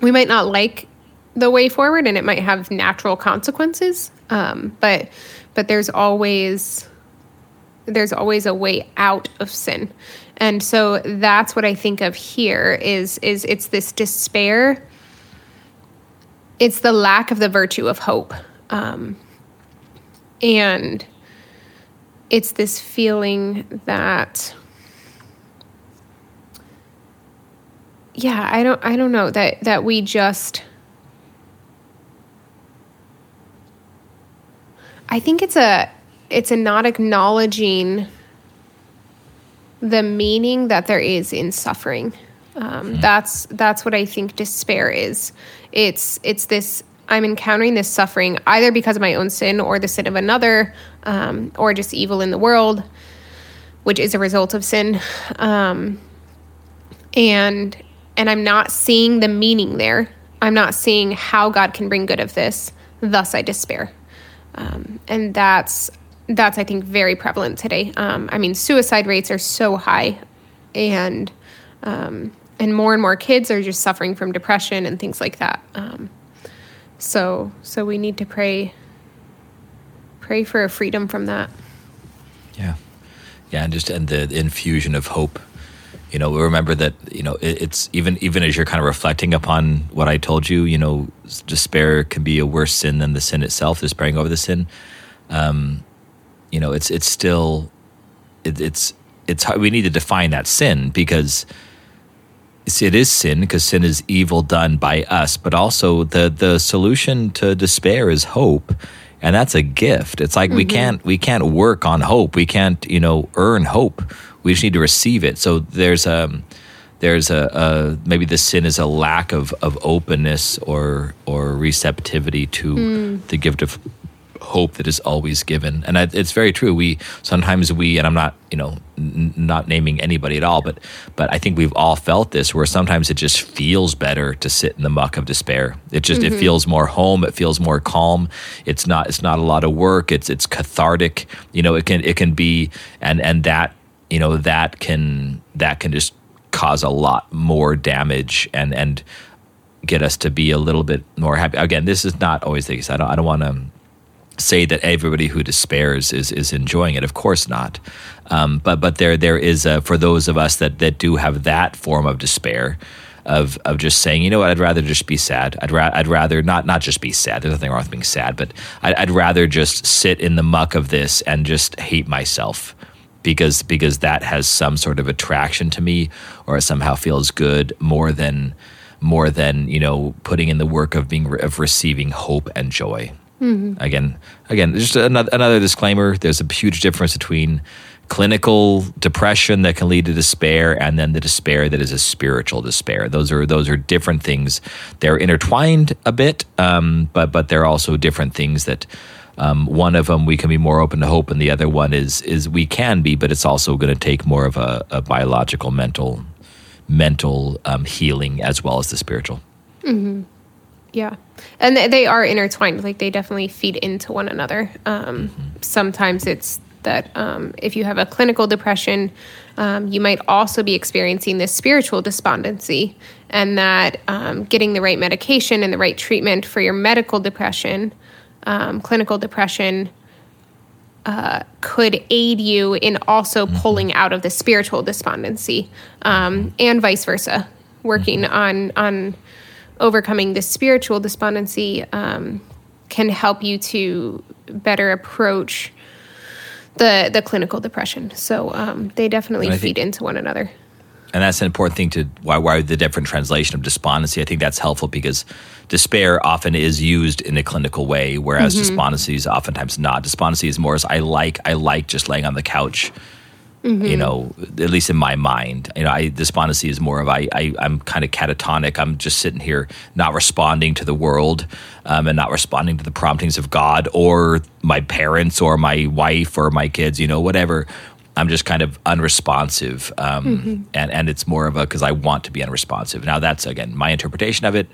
we might not like the way forward and it might have natural consequences um, but but there's always there's always a way out of sin. And so that's what i think of here is is it's this despair. It's the lack of the virtue of hope. Um, and it's this feeling that yeah i don't i don't know that that we just I think it's a it's a not acknowledging the meaning that there is in suffering. Um, mm-hmm. That's that's what I think despair is. It's it's this I'm encountering this suffering either because of my own sin or the sin of another, um, or just evil in the world, which is a result of sin. Um, and and I'm not seeing the meaning there. I'm not seeing how God can bring good of this. Thus, I despair um, and that's that's I think very prevalent today. Um, I mean, suicide rates are so high, and um, and more and more kids are just suffering from depression and things like that. Um, so so we need to pray pray for a freedom from that. Yeah. Yeah, and just and the infusion of hope. You know, remember that you know it, it's even even as you're kind of reflecting upon what I told you. You know, despair can be a worse sin than the sin itself. Despairing over the sin. Um, you know, it's it's still it, it's it's we need to define that sin because it is sin because sin is evil done by us, but also the the solution to despair is hope, and that's a gift. It's like mm-hmm. we can't we can't work on hope. We can't you know earn hope. We just need to receive it. So there's a um, there's a, a maybe the sin is a lack of of openness or or receptivity to mm. the gift of hope that is always given. And it's very true. We sometimes we, and I'm not, you know, n- not naming anybody at all, but but I think we've all felt this, where sometimes it just feels better to sit in the muck of despair. It just mm-hmm. it feels more home. It feels more calm. It's not it's not a lot of work. It's it's cathartic. You know, it can it can be, and and that you know that can that can just cause a lot more damage and and get us to be a little bit more happy. Again, this is not always the case. I don't I don't want to say that everybody who despairs is is enjoying it. Of course not. Um, but but there there is a, for those of us that that do have that form of despair. Of, of just saying, you know what, I'd rather just be sad. I'd, ra- I'd rather not not just be sad. There's nothing wrong with being sad, but I'd, I'd rather just sit in the muck of this and just hate myself because because that has some sort of attraction to me or it somehow feels good more than more than you know putting in the work of being of receiving hope and joy Mm-hmm. Again, again, just another, another disclaimer. There's a huge difference between clinical depression that can lead to despair and then the despair that is a spiritual despair. Those are those are different things. They're intertwined a bit, um, but but they're also different things that. Um, one of them we can be more open to hope, and the other one is is we can be, but it's also going to take more of a, a biological, mental, mental um, healing as well as the spiritual. Mm-hmm. Yeah. And they are intertwined. Like they definitely feed into one another. Um, mm-hmm. Sometimes it's that um, if you have a clinical depression, um, you might also be experiencing this spiritual despondency, and that um, getting the right medication and the right treatment for your medical depression, um, clinical depression, uh, could aid you in also mm-hmm. pulling out of the spiritual despondency, um, and vice versa. Working mm-hmm. on on overcoming the spiritual despondency um, can help you to better approach the the clinical depression. So um, they definitely feed think, into one another. And that's an important thing to why why the different translation of despondency. I think that's helpful because despair often is used in a clinical way, whereas mm-hmm. despondency is oftentimes not. Despondency is more as I like I like just laying on the couch Mm-hmm. You know, at least in my mind, you know, I, despondency is more of I, I am kind of catatonic. I'm just sitting here, not responding to the world, um, and not responding to the promptings of God or my parents or my wife or my kids. You know, whatever. I'm just kind of unresponsive, um, mm-hmm. and and it's more of a because I want to be unresponsive. Now that's again my interpretation of it.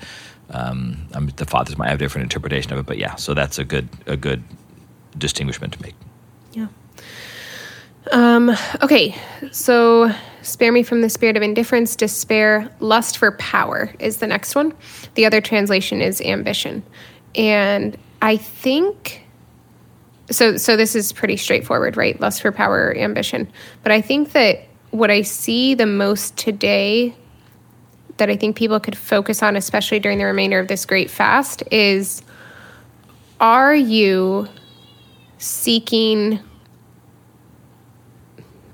Um, the fathers might have a different interpretation of it, but yeah, so that's a good a good distinguishment to make. Um, okay, so spare me from the spirit of indifference, despair, lust for power is the next one. The other translation is ambition. And I think so so this is pretty straightforward, right? Lust for power, ambition. But I think that what I see the most today that I think people could focus on, especially during the remainder of this great fast, is are you seeking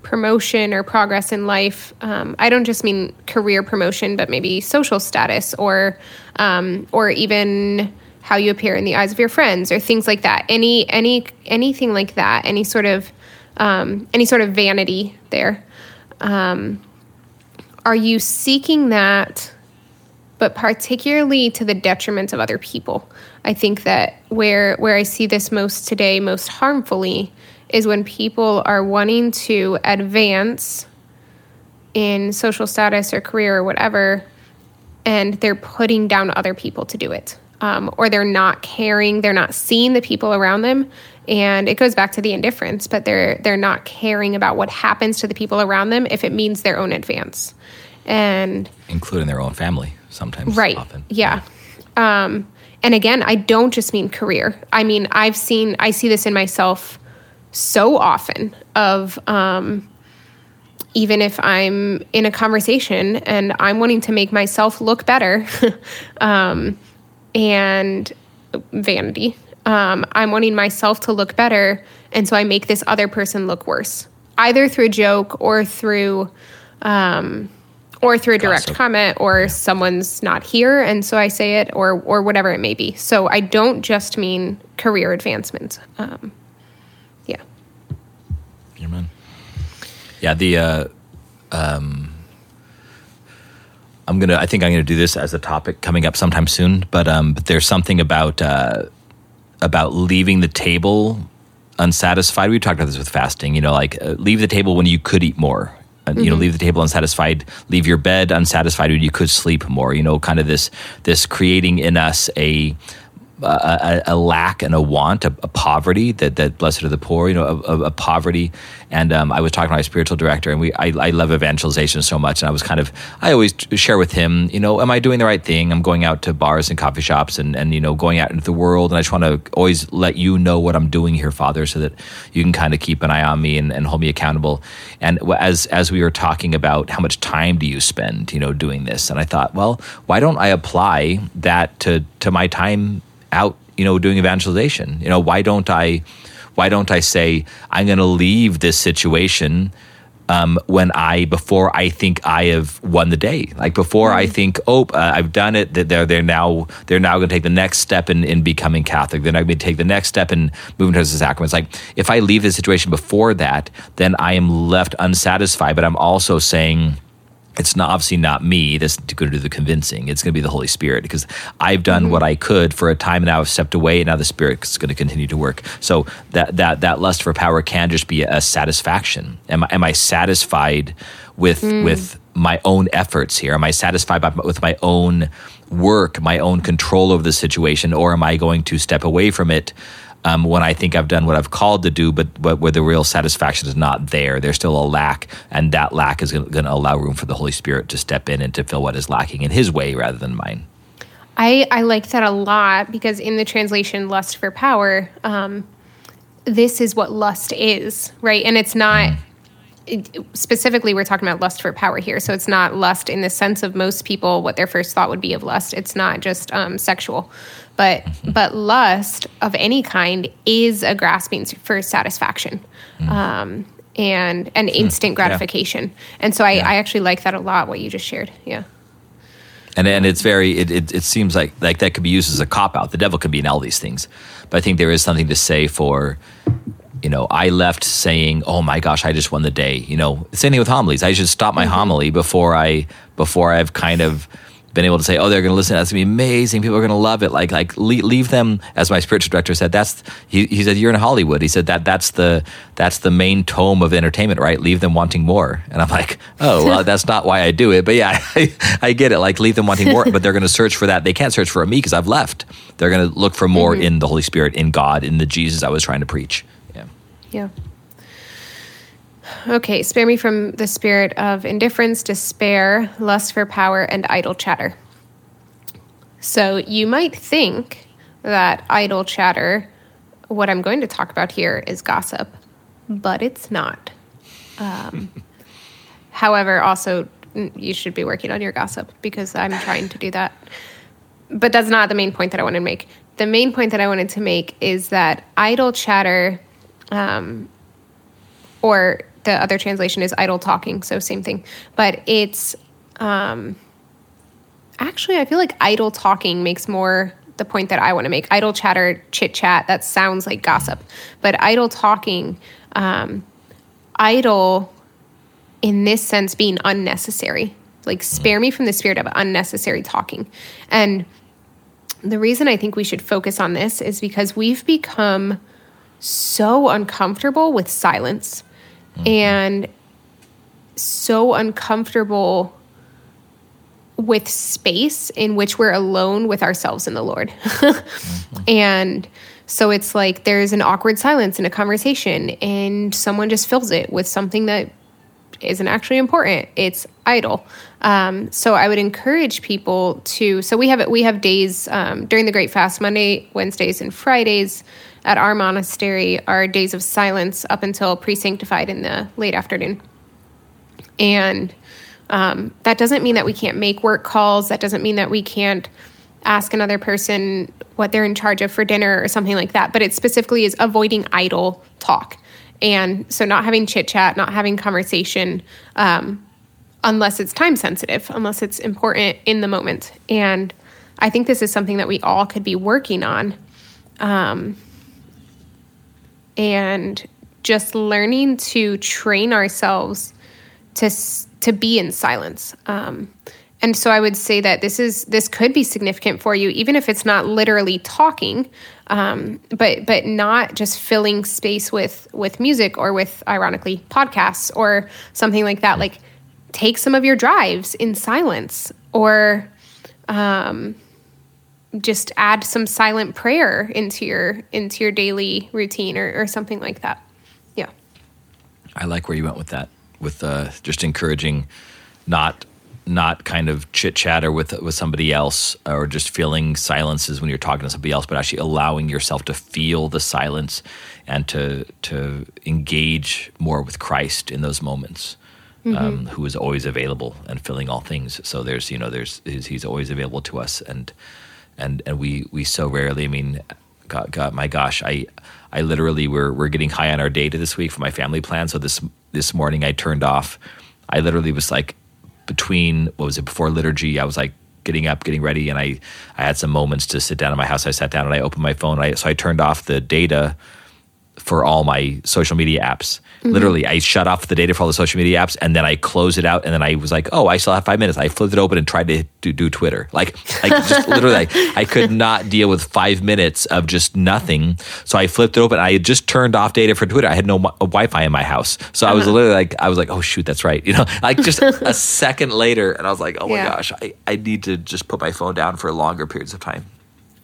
promotion or progress in life, um, I don't just mean career promotion, but maybe social status or um, or even how you appear in the eyes of your friends or things like that. Any any anything like that. Any sort of um, any sort of vanity there. Um, are you seeking that? But particularly to the detriment of other people. I think that where where I see this most today, most harmfully, is when people are wanting to advance in social status or career or whatever, and they're putting down other people to do it. Um, or they're not caring, they're not seeing the people around them. And it goes back to the indifference, but they're they're not caring about what happens to the people around them if it means their own advance. And including their own family sometimes. Right. Often. Yeah. Um, and again, I don't just mean career. I mean, I've seen I see this in myself so often of um, even if I'm in a conversation and I'm wanting to make myself look better, um, and vanity, um, I'm wanting myself to look better, and so I make this other person look worse, either through a joke or through, um, or through a direct Gossip. comment, or someone's not here, and so I say it, or or whatever it may be. So I don't just mean career advancement. Um, yeah. Yeah, man. Yeah, the uh, um, I'm gonna. I think I'm gonna do this as a topic coming up sometime soon. But um, but there's something about uh, about leaving the table unsatisfied. We talked about this with fasting. You know, like uh, leave the table when you could eat more. And, You know, leave the table unsatisfied. Leave your bed unsatisfied when you could sleep more. You know, kind of this this creating in us a a, a, lack and a want, a, a poverty that, that blessed are the poor, you know, a, a, a poverty. And um, I was talking to my spiritual director, and we I, I love evangelization so much, and I was kind of I always share with him, you know, am I doing the right thing? I'm going out to bars and coffee shops, and and you know, going out into the world, and I just want to always let you know what I'm doing here, Father, so that you can kind of keep an eye on me and, and hold me accountable. And as as we were talking about how much time do you spend, you know, doing this, and I thought, well, why don't I apply that to to my time out, you know, doing evangelization. You know, why don't I why don't I say I'm going to leave this situation um, when I before I think I have won the day, like before I think, oh, uh, I've done it. That they're they're now they're now going to take the next step in, in becoming Catholic. They're not going to take the next step in moving towards the sacraments. Like if I leave the situation before that, then I am left unsatisfied. But I'm also saying it's not obviously not me that's going to do the convincing. It's going to be the Holy Spirit because I've done mm-hmm. what I could for a time. And now I've stepped away, and now the Spirit is going to continue to work. So that that that lust for power can just be a satisfaction. Am I, am I satisfied with mm. with my own efforts here? Am I satisfied by, with my own work, my own control over the situation, or am I going to step away from it? Um, when I think I've done what I've called to do, but, but where the real satisfaction is not there. There's still a lack, and that lack is going to allow room for the Holy Spirit to step in and to fill what is lacking in His way rather than mine. I, I like that a lot because in the translation lust for power um, this is what lust is right and it's not it, specifically we're talking about lust for power here so it's not lust in the sense of most people what their first thought would be of lust it's not just um, sexual but but lust of any kind is a grasping for satisfaction. Mm. Um, and and hmm. instant gratification. And so I, I actually like that a lot what you just shared. Yeah. And and it's very it, it, it seems like like that could be used as a cop out. The devil could be in all these things, but I think there is something to say for. You know, I left saying, "Oh my gosh, I just won the day." You know, same thing with homilies. I should stop my mm-hmm. homily before I before I've kind of been able to say, "Oh, they're going to listen. That's going to be amazing. People are going to love it." Like, like leave, leave them. As my spiritual director said, that's he, he said, "You're in Hollywood." He said that that's the that's the main tome of entertainment, right? Leave them wanting more. And I'm like, "Oh, well, that's not why I do it." But yeah, I, I get it. Like, leave them wanting more, but they're going to search for that. They can't search for me because I've left. They're going to look for more mm-hmm. in the Holy Spirit, in God, in the Jesus I was trying to preach. Yeah. Yeah. Okay, spare me from the spirit of indifference, despair, lust for power, and idle chatter. So you might think that idle chatter, what I'm going to talk about here, is gossip, but it's not. Um, however, also, you should be working on your gossip because I'm trying to do that. But that's not the main point that I want to make. The main point that I wanted to make is that idle chatter um, or the other translation is idle talking, so same thing. But it's um, actually, I feel like idle talking makes more the point that I want to make. Idle chatter, chit chat, that sounds like gossip. But idle talking, um, idle in this sense being unnecessary. Like, spare me from the spirit of unnecessary talking. And the reason I think we should focus on this is because we've become so uncomfortable with silence and so uncomfortable with space in which we're alone with ourselves and the Lord. And so it's like there's an awkward silence in a conversation and someone just fills it with something that isn't actually important. It's idle. Um, so I would encourage people to. So we have we have days um, during the Great Fast, Monday, Wednesdays, and Fridays at our monastery are days of silence up until pre-sanctified in the late afternoon. And um, that doesn't mean that we can't make work calls. That doesn't mean that we can't ask another person what they're in charge of for dinner or something like that. But it specifically is avoiding idle talk. And so, not having chit chat, not having conversation, um, unless it's time sensitive, unless it's important in the moment. And I think this is something that we all could be working on. Um, and just learning to train ourselves to to be in silence. Um, and so I would say that this is this could be significant for you, even if it's not literally talking, um, but but not just filling space with with music or with ironically podcasts or something like that. Like take some of your drives in silence or um, just add some silent prayer into your into your daily routine or, or something like that. Yeah. I like where you went with that, with uh, just encouraging, not not kind of chit chatter with with somebody else or just feeling silences when you're talking to somebody else, but actually allowing yourself to feel the silence and to to engage more with Christ in those moments. Mm-hmm. Um, who is always available and filling all things. So there's, you know, there's he's, he's always available to us, and and and we we so rarely. I mean, God, God, my gosh, I I literally we're we're getting high on our data this week for my family plan. So this this morning I turned off. I literally was like between what was it before liturgy? I was like getting up, getting ready, and I I had some moments to sit down in my house. I sat down and I opened my phone. I, so I turned off the data for all my social media apps. Mm-hmm. Literally, I shut off the data for all the social media apps and then I closed it out. And then I was like, oh, I still have five minutes. I flipped it open and tried to do, do Twitter. Like, like just literally, I, I could not deal with five minutes of just nothing. So I flipped it open. I had just turned off data for Twitter. I had no Wi Fi in my house. So I was uh-huh. literally like, I was like, oh, shoot, that's right. You know, like just a second later. And I was like, oh my yeah. gosh, I, I need to just put my phone down for longer periods of time.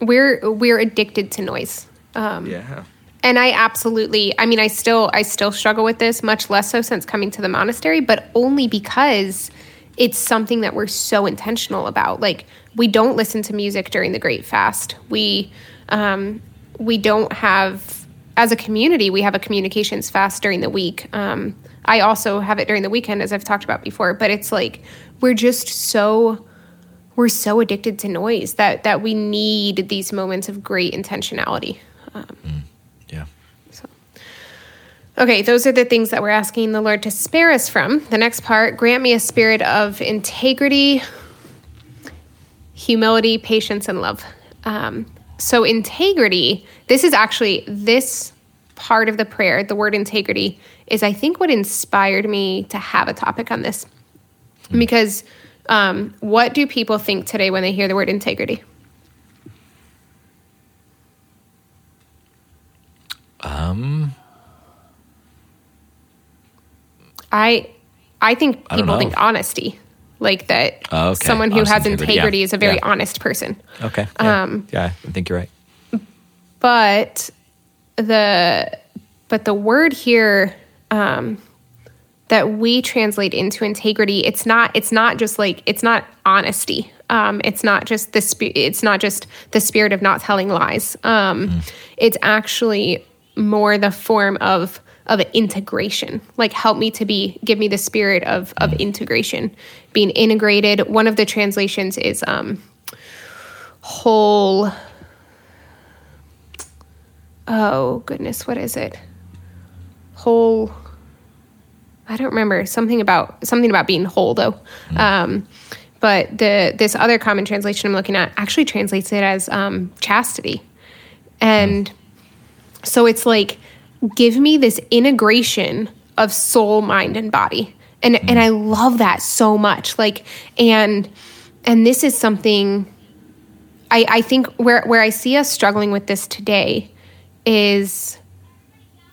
We're, we're addicted to noise. Um, yeah and I absolutely I mean I still I still struggle with this much less so since coming to the monastery but only because it's something that we're so intentional about. Like we don't listen to music during the great fast. We um, we don't have as a community we have a communications fast during the week. Um, I also have it during the weekend as I've talked about before but it's like we're just so we're so addicted to noise that that we need these moments of great intentionality. Um, mm. Okay, those are the things that we're asking the Lord to spare us from. The next part grant me a spirit of integrity, humility, patience, and love. Um, so, integrity, this is actually this part of the prayer, the word integrity, is I think what inspired me to have a topic on this. Because um, what do people think today when they hear the word integrity? Um, I I think people I think honesty, like that oh, okay. someone who has integrity, integrity yeah. is a very yeah. honest person. Okay. Yeah. Um, yeah, I think you're right. But the but the word here um, that we translate into integrity, it's not it's not just like it's not honesty. Um, it's not just the sp- it's not just the spirit of not telling lies. Um, mm. It's actually more the form of of integration. Like help me to be give me the spirit of of integration being integrated. One of the translations is um whole oh goodness what is it? Whole i don't remember. Something about something about being whole though. Mm. um but the this other common translation i'm looking at actually translates it as um chastity. And mm. so it's like give me this integration of soul, mind, and body. And mm. and I love that so much. Like and and this is something I, I think where where I see us struggling with this today is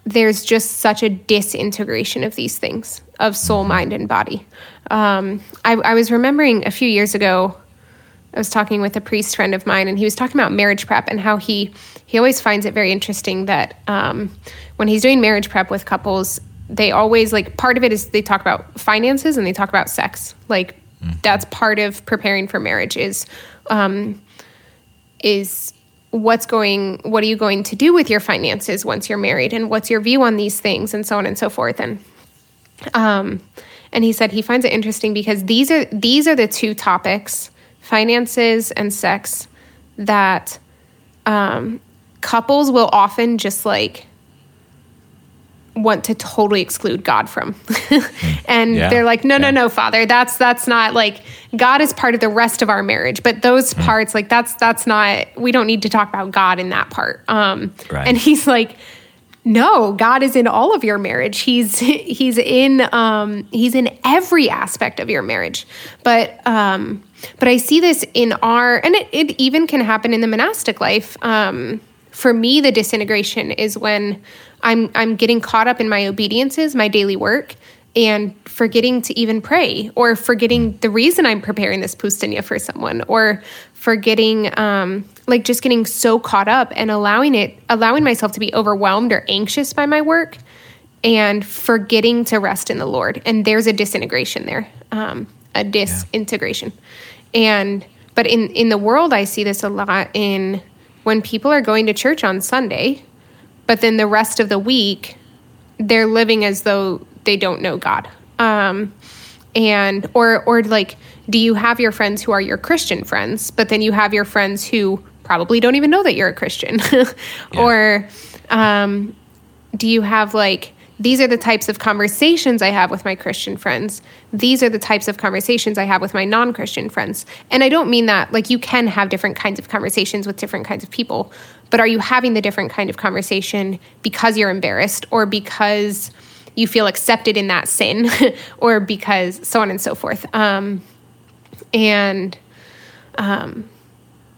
there's just such a disintegration of these things of soul, mind, and body. Um, I, I was remembering a few years ago I was talking with a priest friend of mine, and he was talking about marriage prep and how he he always finds it very interesting that um, when he's doing marriage prep with couples, they always like part of it is they talk about finances and they talk about sex. Like mm-hmm. that's part of preparing for marriage is um, is what's going what are you going to do with your finances once you're married and what's your view on these things and so on and so forth and um and he said he finds it interesting because these are these are the two topics, finances and sex, that um, couples will often just like want to totally exclude God from. and Yeah, they're like, no, no, yeah. no, Father, that's that's not like God is part of the rest of our marriage. But those Hmm. parts, like that's that's not we don't need to talk about God in that part. Um Right. and he's like, no, God is in all of your marriage. He's he's in um he's in every aspect of your marriage. But um but I see this in our and it, it even can happen in the monastic life. Um for me the disintegration is when I'm I'm getting caught up in my obediences, my daily work and forgetting to even pray or forgetting the reason I'm preparing this pustinia for someone or forgetting um, like just getting so caught up and allowing it allowing myself to be overwhelmed or anxious by my work and forgetting to rest in the Lord. And there's a disintegration there um, a disintegration. And but in in the world I see this a lot in when people are going to church on Sunday but then the rest of the week they're living as though they don't know God. Um, and or or like, do you have your friends who are your Christian friends, but then you have your friends who probably don't even know that you're a Christian, or um, do you have like these are the types of conversations I have with my Christian friends. These are the types of conversations I have with my non Christian friends. And I don't mean that, like, you can have different kinds of conversations with different kinds of people, but are you having the different kind of conversation because you're embarrassed or because you feel accepted in that sin or because so on and so forth? Um, and um,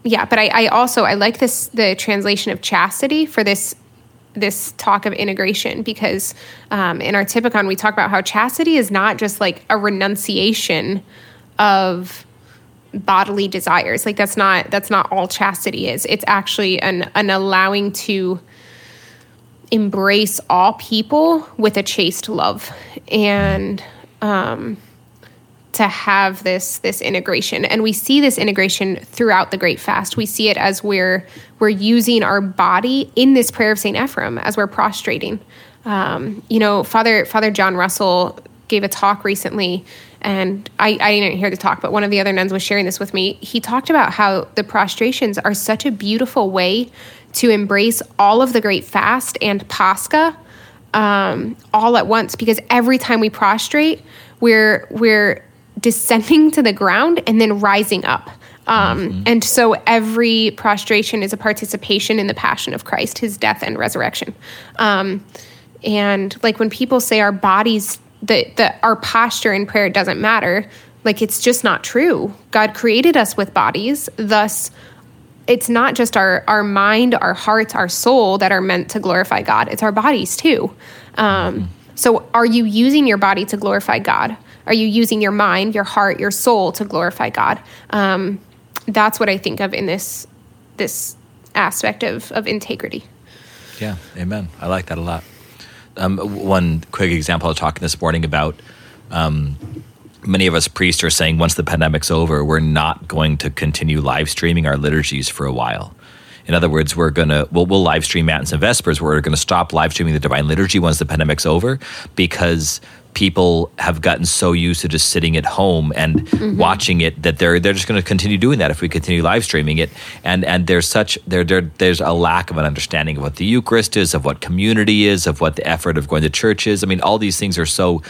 yeah, but I, I also I like this the translation of chastity for this this talk of integration because um, in our typicon we talk about how chastity is not just like a renunciation of bodily desires. Like that's not that's not all chastity is. It's actually an an allowing to embrace all people with a chaste love. And um to have this this integration. And we see this integration throughout the great fast. We see it as we're we're using our body in this prayer of saint ephraim as we're prostrating. Um, you know father father john russell gave a talk recently and I, I didn't hear the talk but one of the other nuns was sharing this with me. He talked about how the prostrations are such a beautiful way to embrace all of the great fast and pascha um, all at once because every time we prostrate we're we're descending to the ground and then rising up um, and so every prostration is a participation in the passion of christ his death and resurrection um, and like when people say our bodies that that our posture in prayer doesn't matter like it's just not true god created us with bodies thus it's not just our our mind, our hearts, our soul that are meant to glorify God. It's our bodies too. Um, so, are you using your body to glorify God? Are you using your mind, your heart, your soul to glorify God? Um, that's what I think of in this this aspect of of integrity. Yeah, amen. I like that a lot. Um, one quick example I was talking this morning about um, many of us priests are saying once the pandemic's over, we're not going to continue live streaming our liturgies for a while. In other words, we're gonna we'll, we'll live stream matins and vespers. We're going to stop live streaming the divine liturgy once the pandemic's over because people have gotten so used to just sitting at home and mm-hmm. watching it that they're they're just going to continue doing that if we continue live streaming it. And and there's such there there there's a lack of an understanding of what the Eucharist is, of what community is, of what the effort of going to church is. I mean, all these things are so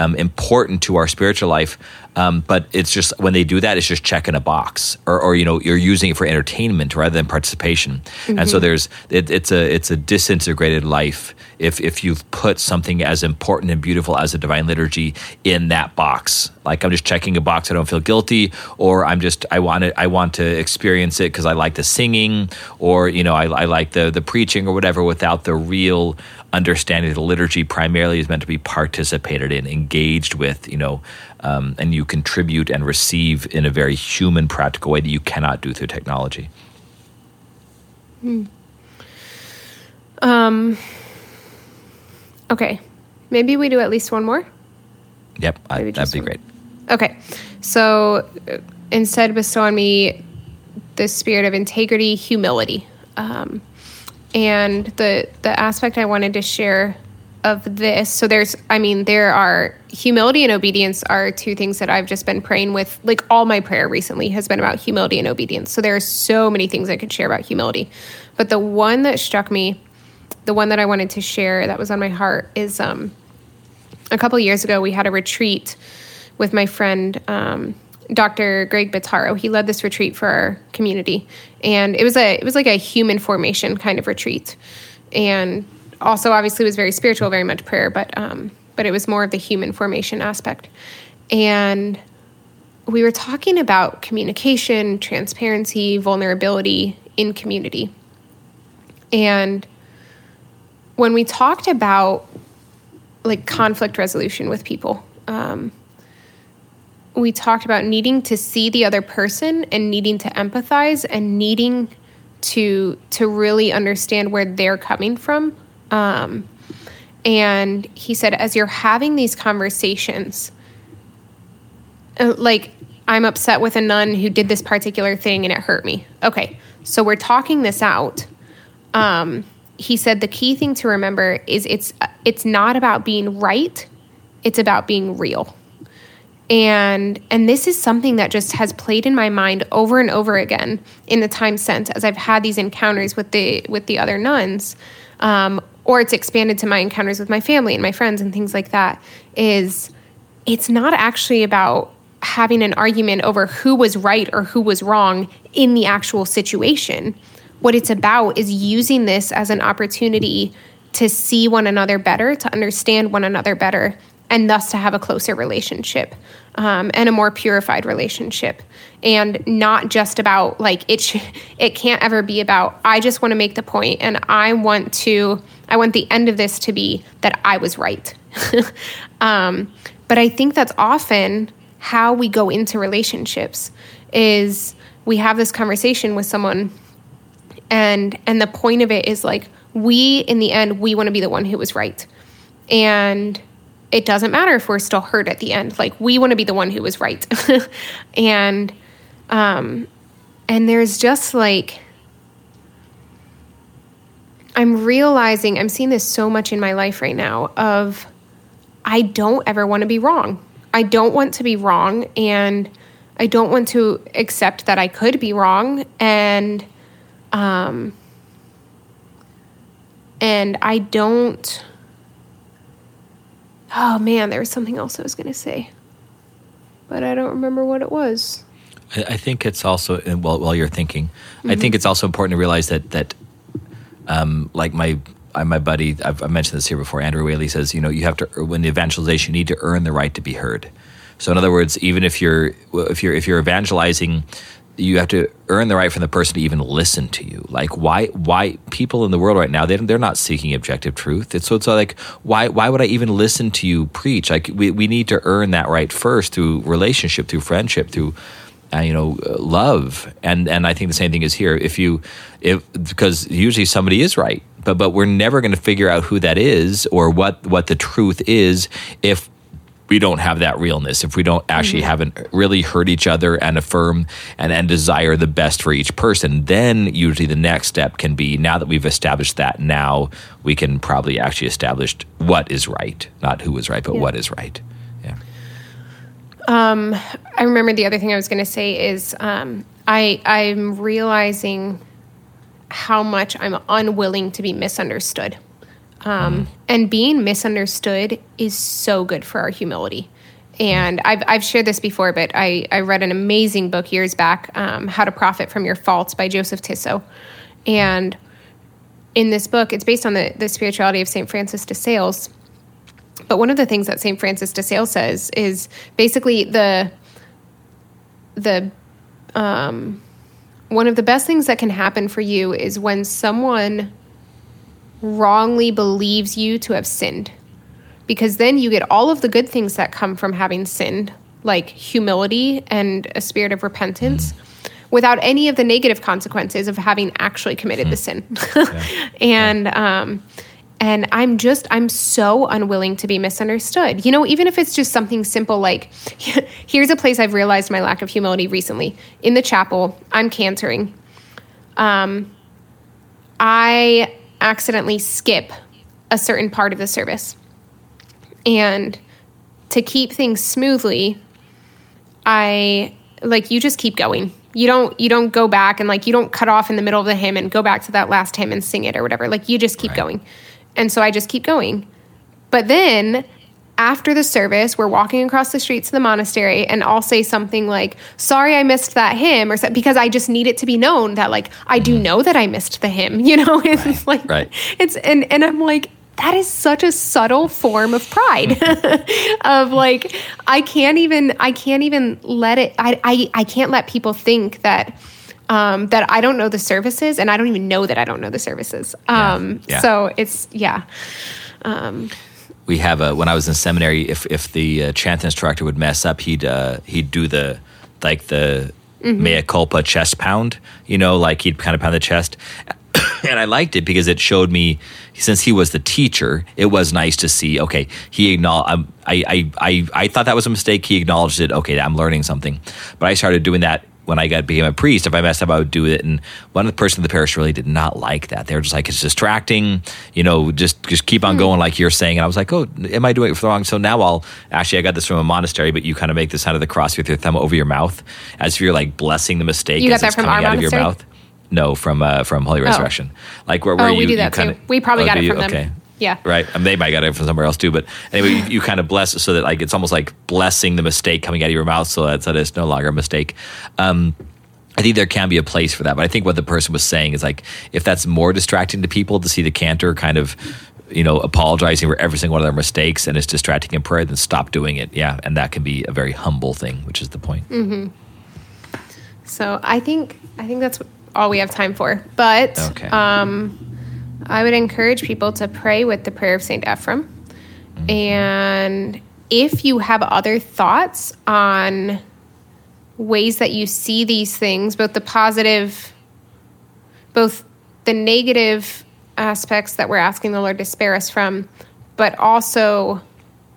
um, important to our spiritual life. Um, but it's just when they do that, it's just checking a box, or, or you know, you're using it for entertainment rather than participation. And so there's it, it's a it's a disintegrated life if if you've put something as important and beautiful as a divine liturgy in that box. Like I'm just checking a box, I don't feel guilty, or I'm just I want it, I want to experience it because I like the singing, or you know, I, I like the the preaching or whatever, without the real understanding the liturgy primarily is meant to be participated in, engaged with, you know, um, and you contribute and receive in a very human, practical way that you cannot do through technology. Um. Okay, maybe we do at least one more. Yep, I, that'd be one. great. Okay, so uh, instead bestow on me the spirit of integrity, humility, um, and the the aspect I wanted to share of this. So there's, I mean, there are humility and obedience are two things that I've just been praying with. Like all my prayer recently has been about humility and obedience. So there are so many things I could share about humility. But the one that struck me, the one that I wanted to share that was on my heart is um, a couple years ago, we had a retreat with my friend, um, Dr. Greg Bottaro. He led this retreat for our community. And it was a, it was like a human formation kind of retreat. And also obviously it was very spiritual, very much prayer, but um, but it was more of the human formation aspect. And we were talking about communication, transparency, vulnerability in community. And when we talked about like conflict resolution with people, um, we talked about needing to see the other person and needing to empathize and needing to to really understand where they're coming from um, and he said, as you're having these conversations, uh, like, I'm upset with a nun who did this particular thing and it hurt me. Okay, so we're talking this out. Um, he said the key thing to remember is it's it's not about being right, it's about being real. And and this is something that just has played in my mind over and over again in the time since as I've had these encounters with the with the other nuns. Um, or it's expanded to my encounters with my family and my friends and things like that is it's not actually about having an argument over who was right or who was wrong in the actual situation what it's about is using this as an opportunity to see one another better to understand one another better and thus to have a closer relationship um, and a more purified relationship and not just about like it sh- it can't ever be about i just want to make the point and i want to I want the end of this to be that I was right. um, but I think that's often how we go into relationships is we have this conversation with someone and and the point of it is like we in the end we want to be the one who was right. And it doesn't matter if we're still hurt at the end. Like we want to be the one who was right. and um and there's just like I'm realizing I'm seeing this so much in my life right now of I don't ever want to be wrong. I don't want to be wrong and I don't want to accept that I could be wrong and um and I don't Oh man, there was something else I was going to say. But I don't remember what it was. I think it's also while while you're thinking, mm-hmm. I think it's also important to realize that that um, like my my buddy, I've, I've, mentioned this here before. Andrew Whaley says, you know, you have to when the evangelization, you need to earn the right to be heard. So, in other words, even if you're if you're if you're evangelizing, you have to earn the right from the person to even listen to you. Like, why why people in the world right now they they're not seeking objective truth. It's so it's like why why would I even listen to you preach? Like, we we need to earn that right first through relationship, through friendship, through uh, you know love and and I think the same thing is here if you if because usually somebody is right but but we're never going to figure out who that is or what what the truth is if we don't have that realness if we don't actually mm-hmm. haven't really heard each other and affirm and, and desire the best for each person then usually the next step can be now that we've established that now we can probably actually establish what is right not who is right but yeah. what is right Yeah. um, I remember the other thing I was going to say is um, I I'm realizing how much I'm unwilling to be misunderstood. Um, mm. And being misunderstood is so good for our humility. And I've, I've shared this before, but I, I read an amazing book years back, um, How to Profit from Your Faults by Joseph Tissot. And in this book, it's based on the, the spirituality of St. Francis de Sales. But one of the things that St. Francis de Sales says is basically the the um, one of the best things that can happen for you is when someone wrongly believes you to have sinned. Because then you get all of the good things that come from having sinned, like humility and a spirit of repentance, without any of the negative consequences of having actually committed the sin. and um, and i'm just i'm so unwilling to be misunderstood. You know even if it's just something simple like here's a place i've realized my lack of humility recently in the chapel i'm cantoring. Um, i accidentally skip a certain part of the service. And to keep things smoothly, I like you just keep going. You don't you don't go back and like you don't cut off in the middle of the hymn and go back to that last hymn and sing it or whatever. Like you just keep Right. going. And so I just keep going. But then after the service, we're walking across the streets to the monastery, and I'll say something like, "Sorry, I missed that hymn," or because I just need it to be known that like I do know that I missed the hymn. You know, it's like Mm-hmm. Right. it's and and I'm like that is such a subtle form of pride of like I can't even I can't even let it I I, I can't let people think that um, that I don't know the services and I don't even know that I don't know the services. Um, yeah. So it's yeah. We have a when I was in seminary, if if the uh, chant instructor would mess up, he'd uh, he'd do the like the mea culpa chest pound, you know, like he'd kind of pound the chest. and I liked it because it showed me, since he was the teacher, it was nice to see. Okay, he acknowledged. Um, I, I I I thought that was a mistake. He acknowledged it. Okay, I'm learning something. But I started doing that when I got became a priest. If I messed up, I would do it. And one of the person in the parish really did not like that. They were just like, it's distracting. You know, just just keep on going like you're saying. And I was like, oh, am I doing it wrong? So now I'll actually I got this from a monastery, but you kind of make the sign of the cross with your thumb over your mouth as if you're like blessing the mistake You got as that it's from coming out of your mouth. No, from uh, from Holy Resurrection. Like where, where Oh, you we do you that kinda- too. We probably Oh, got it you? from them. Okay. Yeah. Right. I mean, they might got it from somewhere else too. But anyway, you, you kind of bless so that like it's almost like blessing the mistake coming out of your mouth so that, so that it's no longer a mistake. Um, I think there can be a place for that. But I think what the person was saying is like if that's more distracting to people to see the cantor kind of you know apologizing for every single one of their mistakes and it's distracting in prayer, then stop doing it. Yeah, and that can be a very humble thing, which is the point. So I think I think that's all we have time for. But Okay. um, I would encourage people to pray with the prayer of Saint Ephraim, and if you have other thoughts on ways that you see these things, both the positive, both the negative aspects that we're asking the Lord to spare us from, but also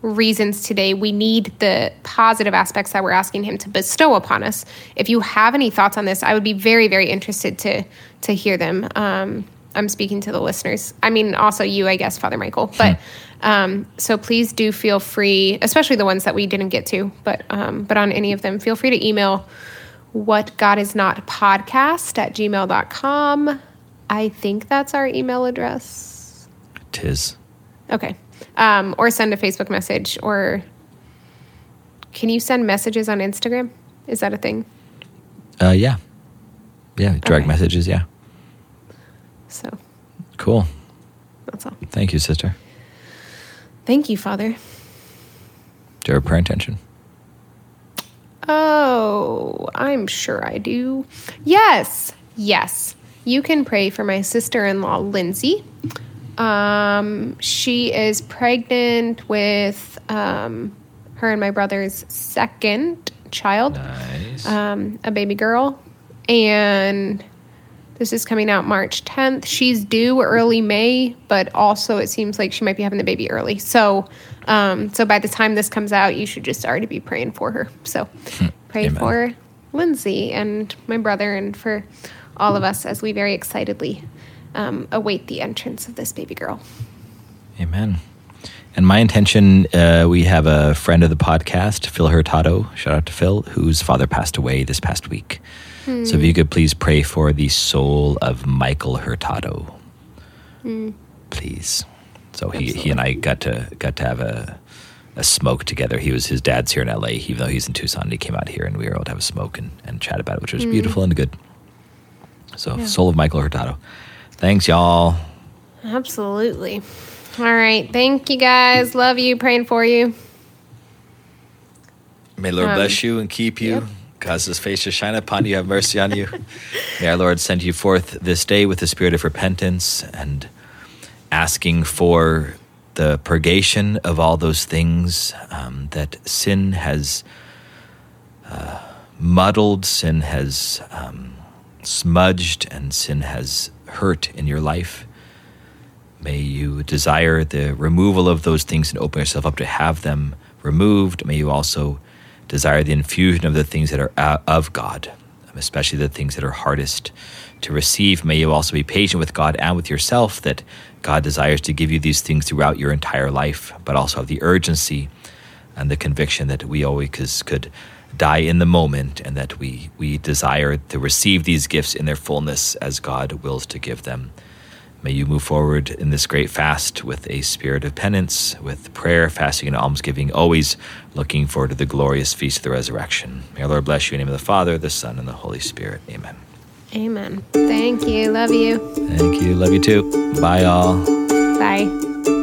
reasons today we need the positive aspects that we're asking him to bestow upon us. If you have any thoughts on this i would be very very interested to to hear them. Um, i'm speaking to the listeners i mean also you i guess father michael but um, so please do feel free especially the ones that we didn't get to but um, but on any of them feel free to email what god is not podcast at gmail.com i think that's our email address Tis. Okay. Um, or send a Facebook message or can you send messages on Instagram? Is that a thing? Uh, yeah. Yeah. Direct Okay. messages. Yeah. So Cool. that's all. Thank you, sister. Thank you, Father. Do you have a prayer intention? Oh, I'm sure I do. Yes. Yes. You can pray for my sister in law, Lindsay. Um, she is pregnant with um, her and my brother's second child. Nice. um, a baby girl, and this is coming out March 10th. She's due early May, but also it seems like she might be having the baby early. So, um, so by the time this comes out, you should just already be praying for her. So, pray Amen. for Lindsay and my brother, and for all of us as we very excitedly um, await the entrance of this baby girl. Amen. And my intention, uh, we have a friend of the podcast, Phil Hurtado. Shout out to Phil, whose father passed away this past week. Hmm. So if you could please pray for the soul of Michael Hurtado, hmm. please. So he, he and I got to got to have a a smoke together. He was his dad's here in LA, even though he's in Tucson. He came out here and we were able to have a smoke and, and chat about it, which was hmm. beautiful and good. So soul of Michael Hurtado. Thanks, y'all. Absolutely. All right. Thank you guys. Love you. Praying for you. May Lord Um, bless you and keep you. yep. Cause his face to shine upon you, have mercy on you. May our Lord send you forth this day with the spirit of repentance and asking for the purgation of all those things um, that sin has uh, muddled, sin has um, smudged, and sin has hurt in your life. May you desire the removal of those things and open yourself up to have them removed. May you also desire the infusion of the things that are of God. Um, especially the things that are hardest to receive. May you also be patient with God and with yourself, that God desires to give you these things throughout your entire life, but also have the urgency and the conviction that we always could die in the moment and that we, we desire to receive these gifts in their fullness as God wills to give them. May you move forward in this great fast with a spirit of penance, with prayer, fasting, and almsgiving, always looking forward to the glorious feast of the resurrection. May our Lord bless you in the name of the Father, the Son, and the Holy Spirit. Amen. Amen. Thank you. Love you. Thank you. Love you too. Bye, all. Bye.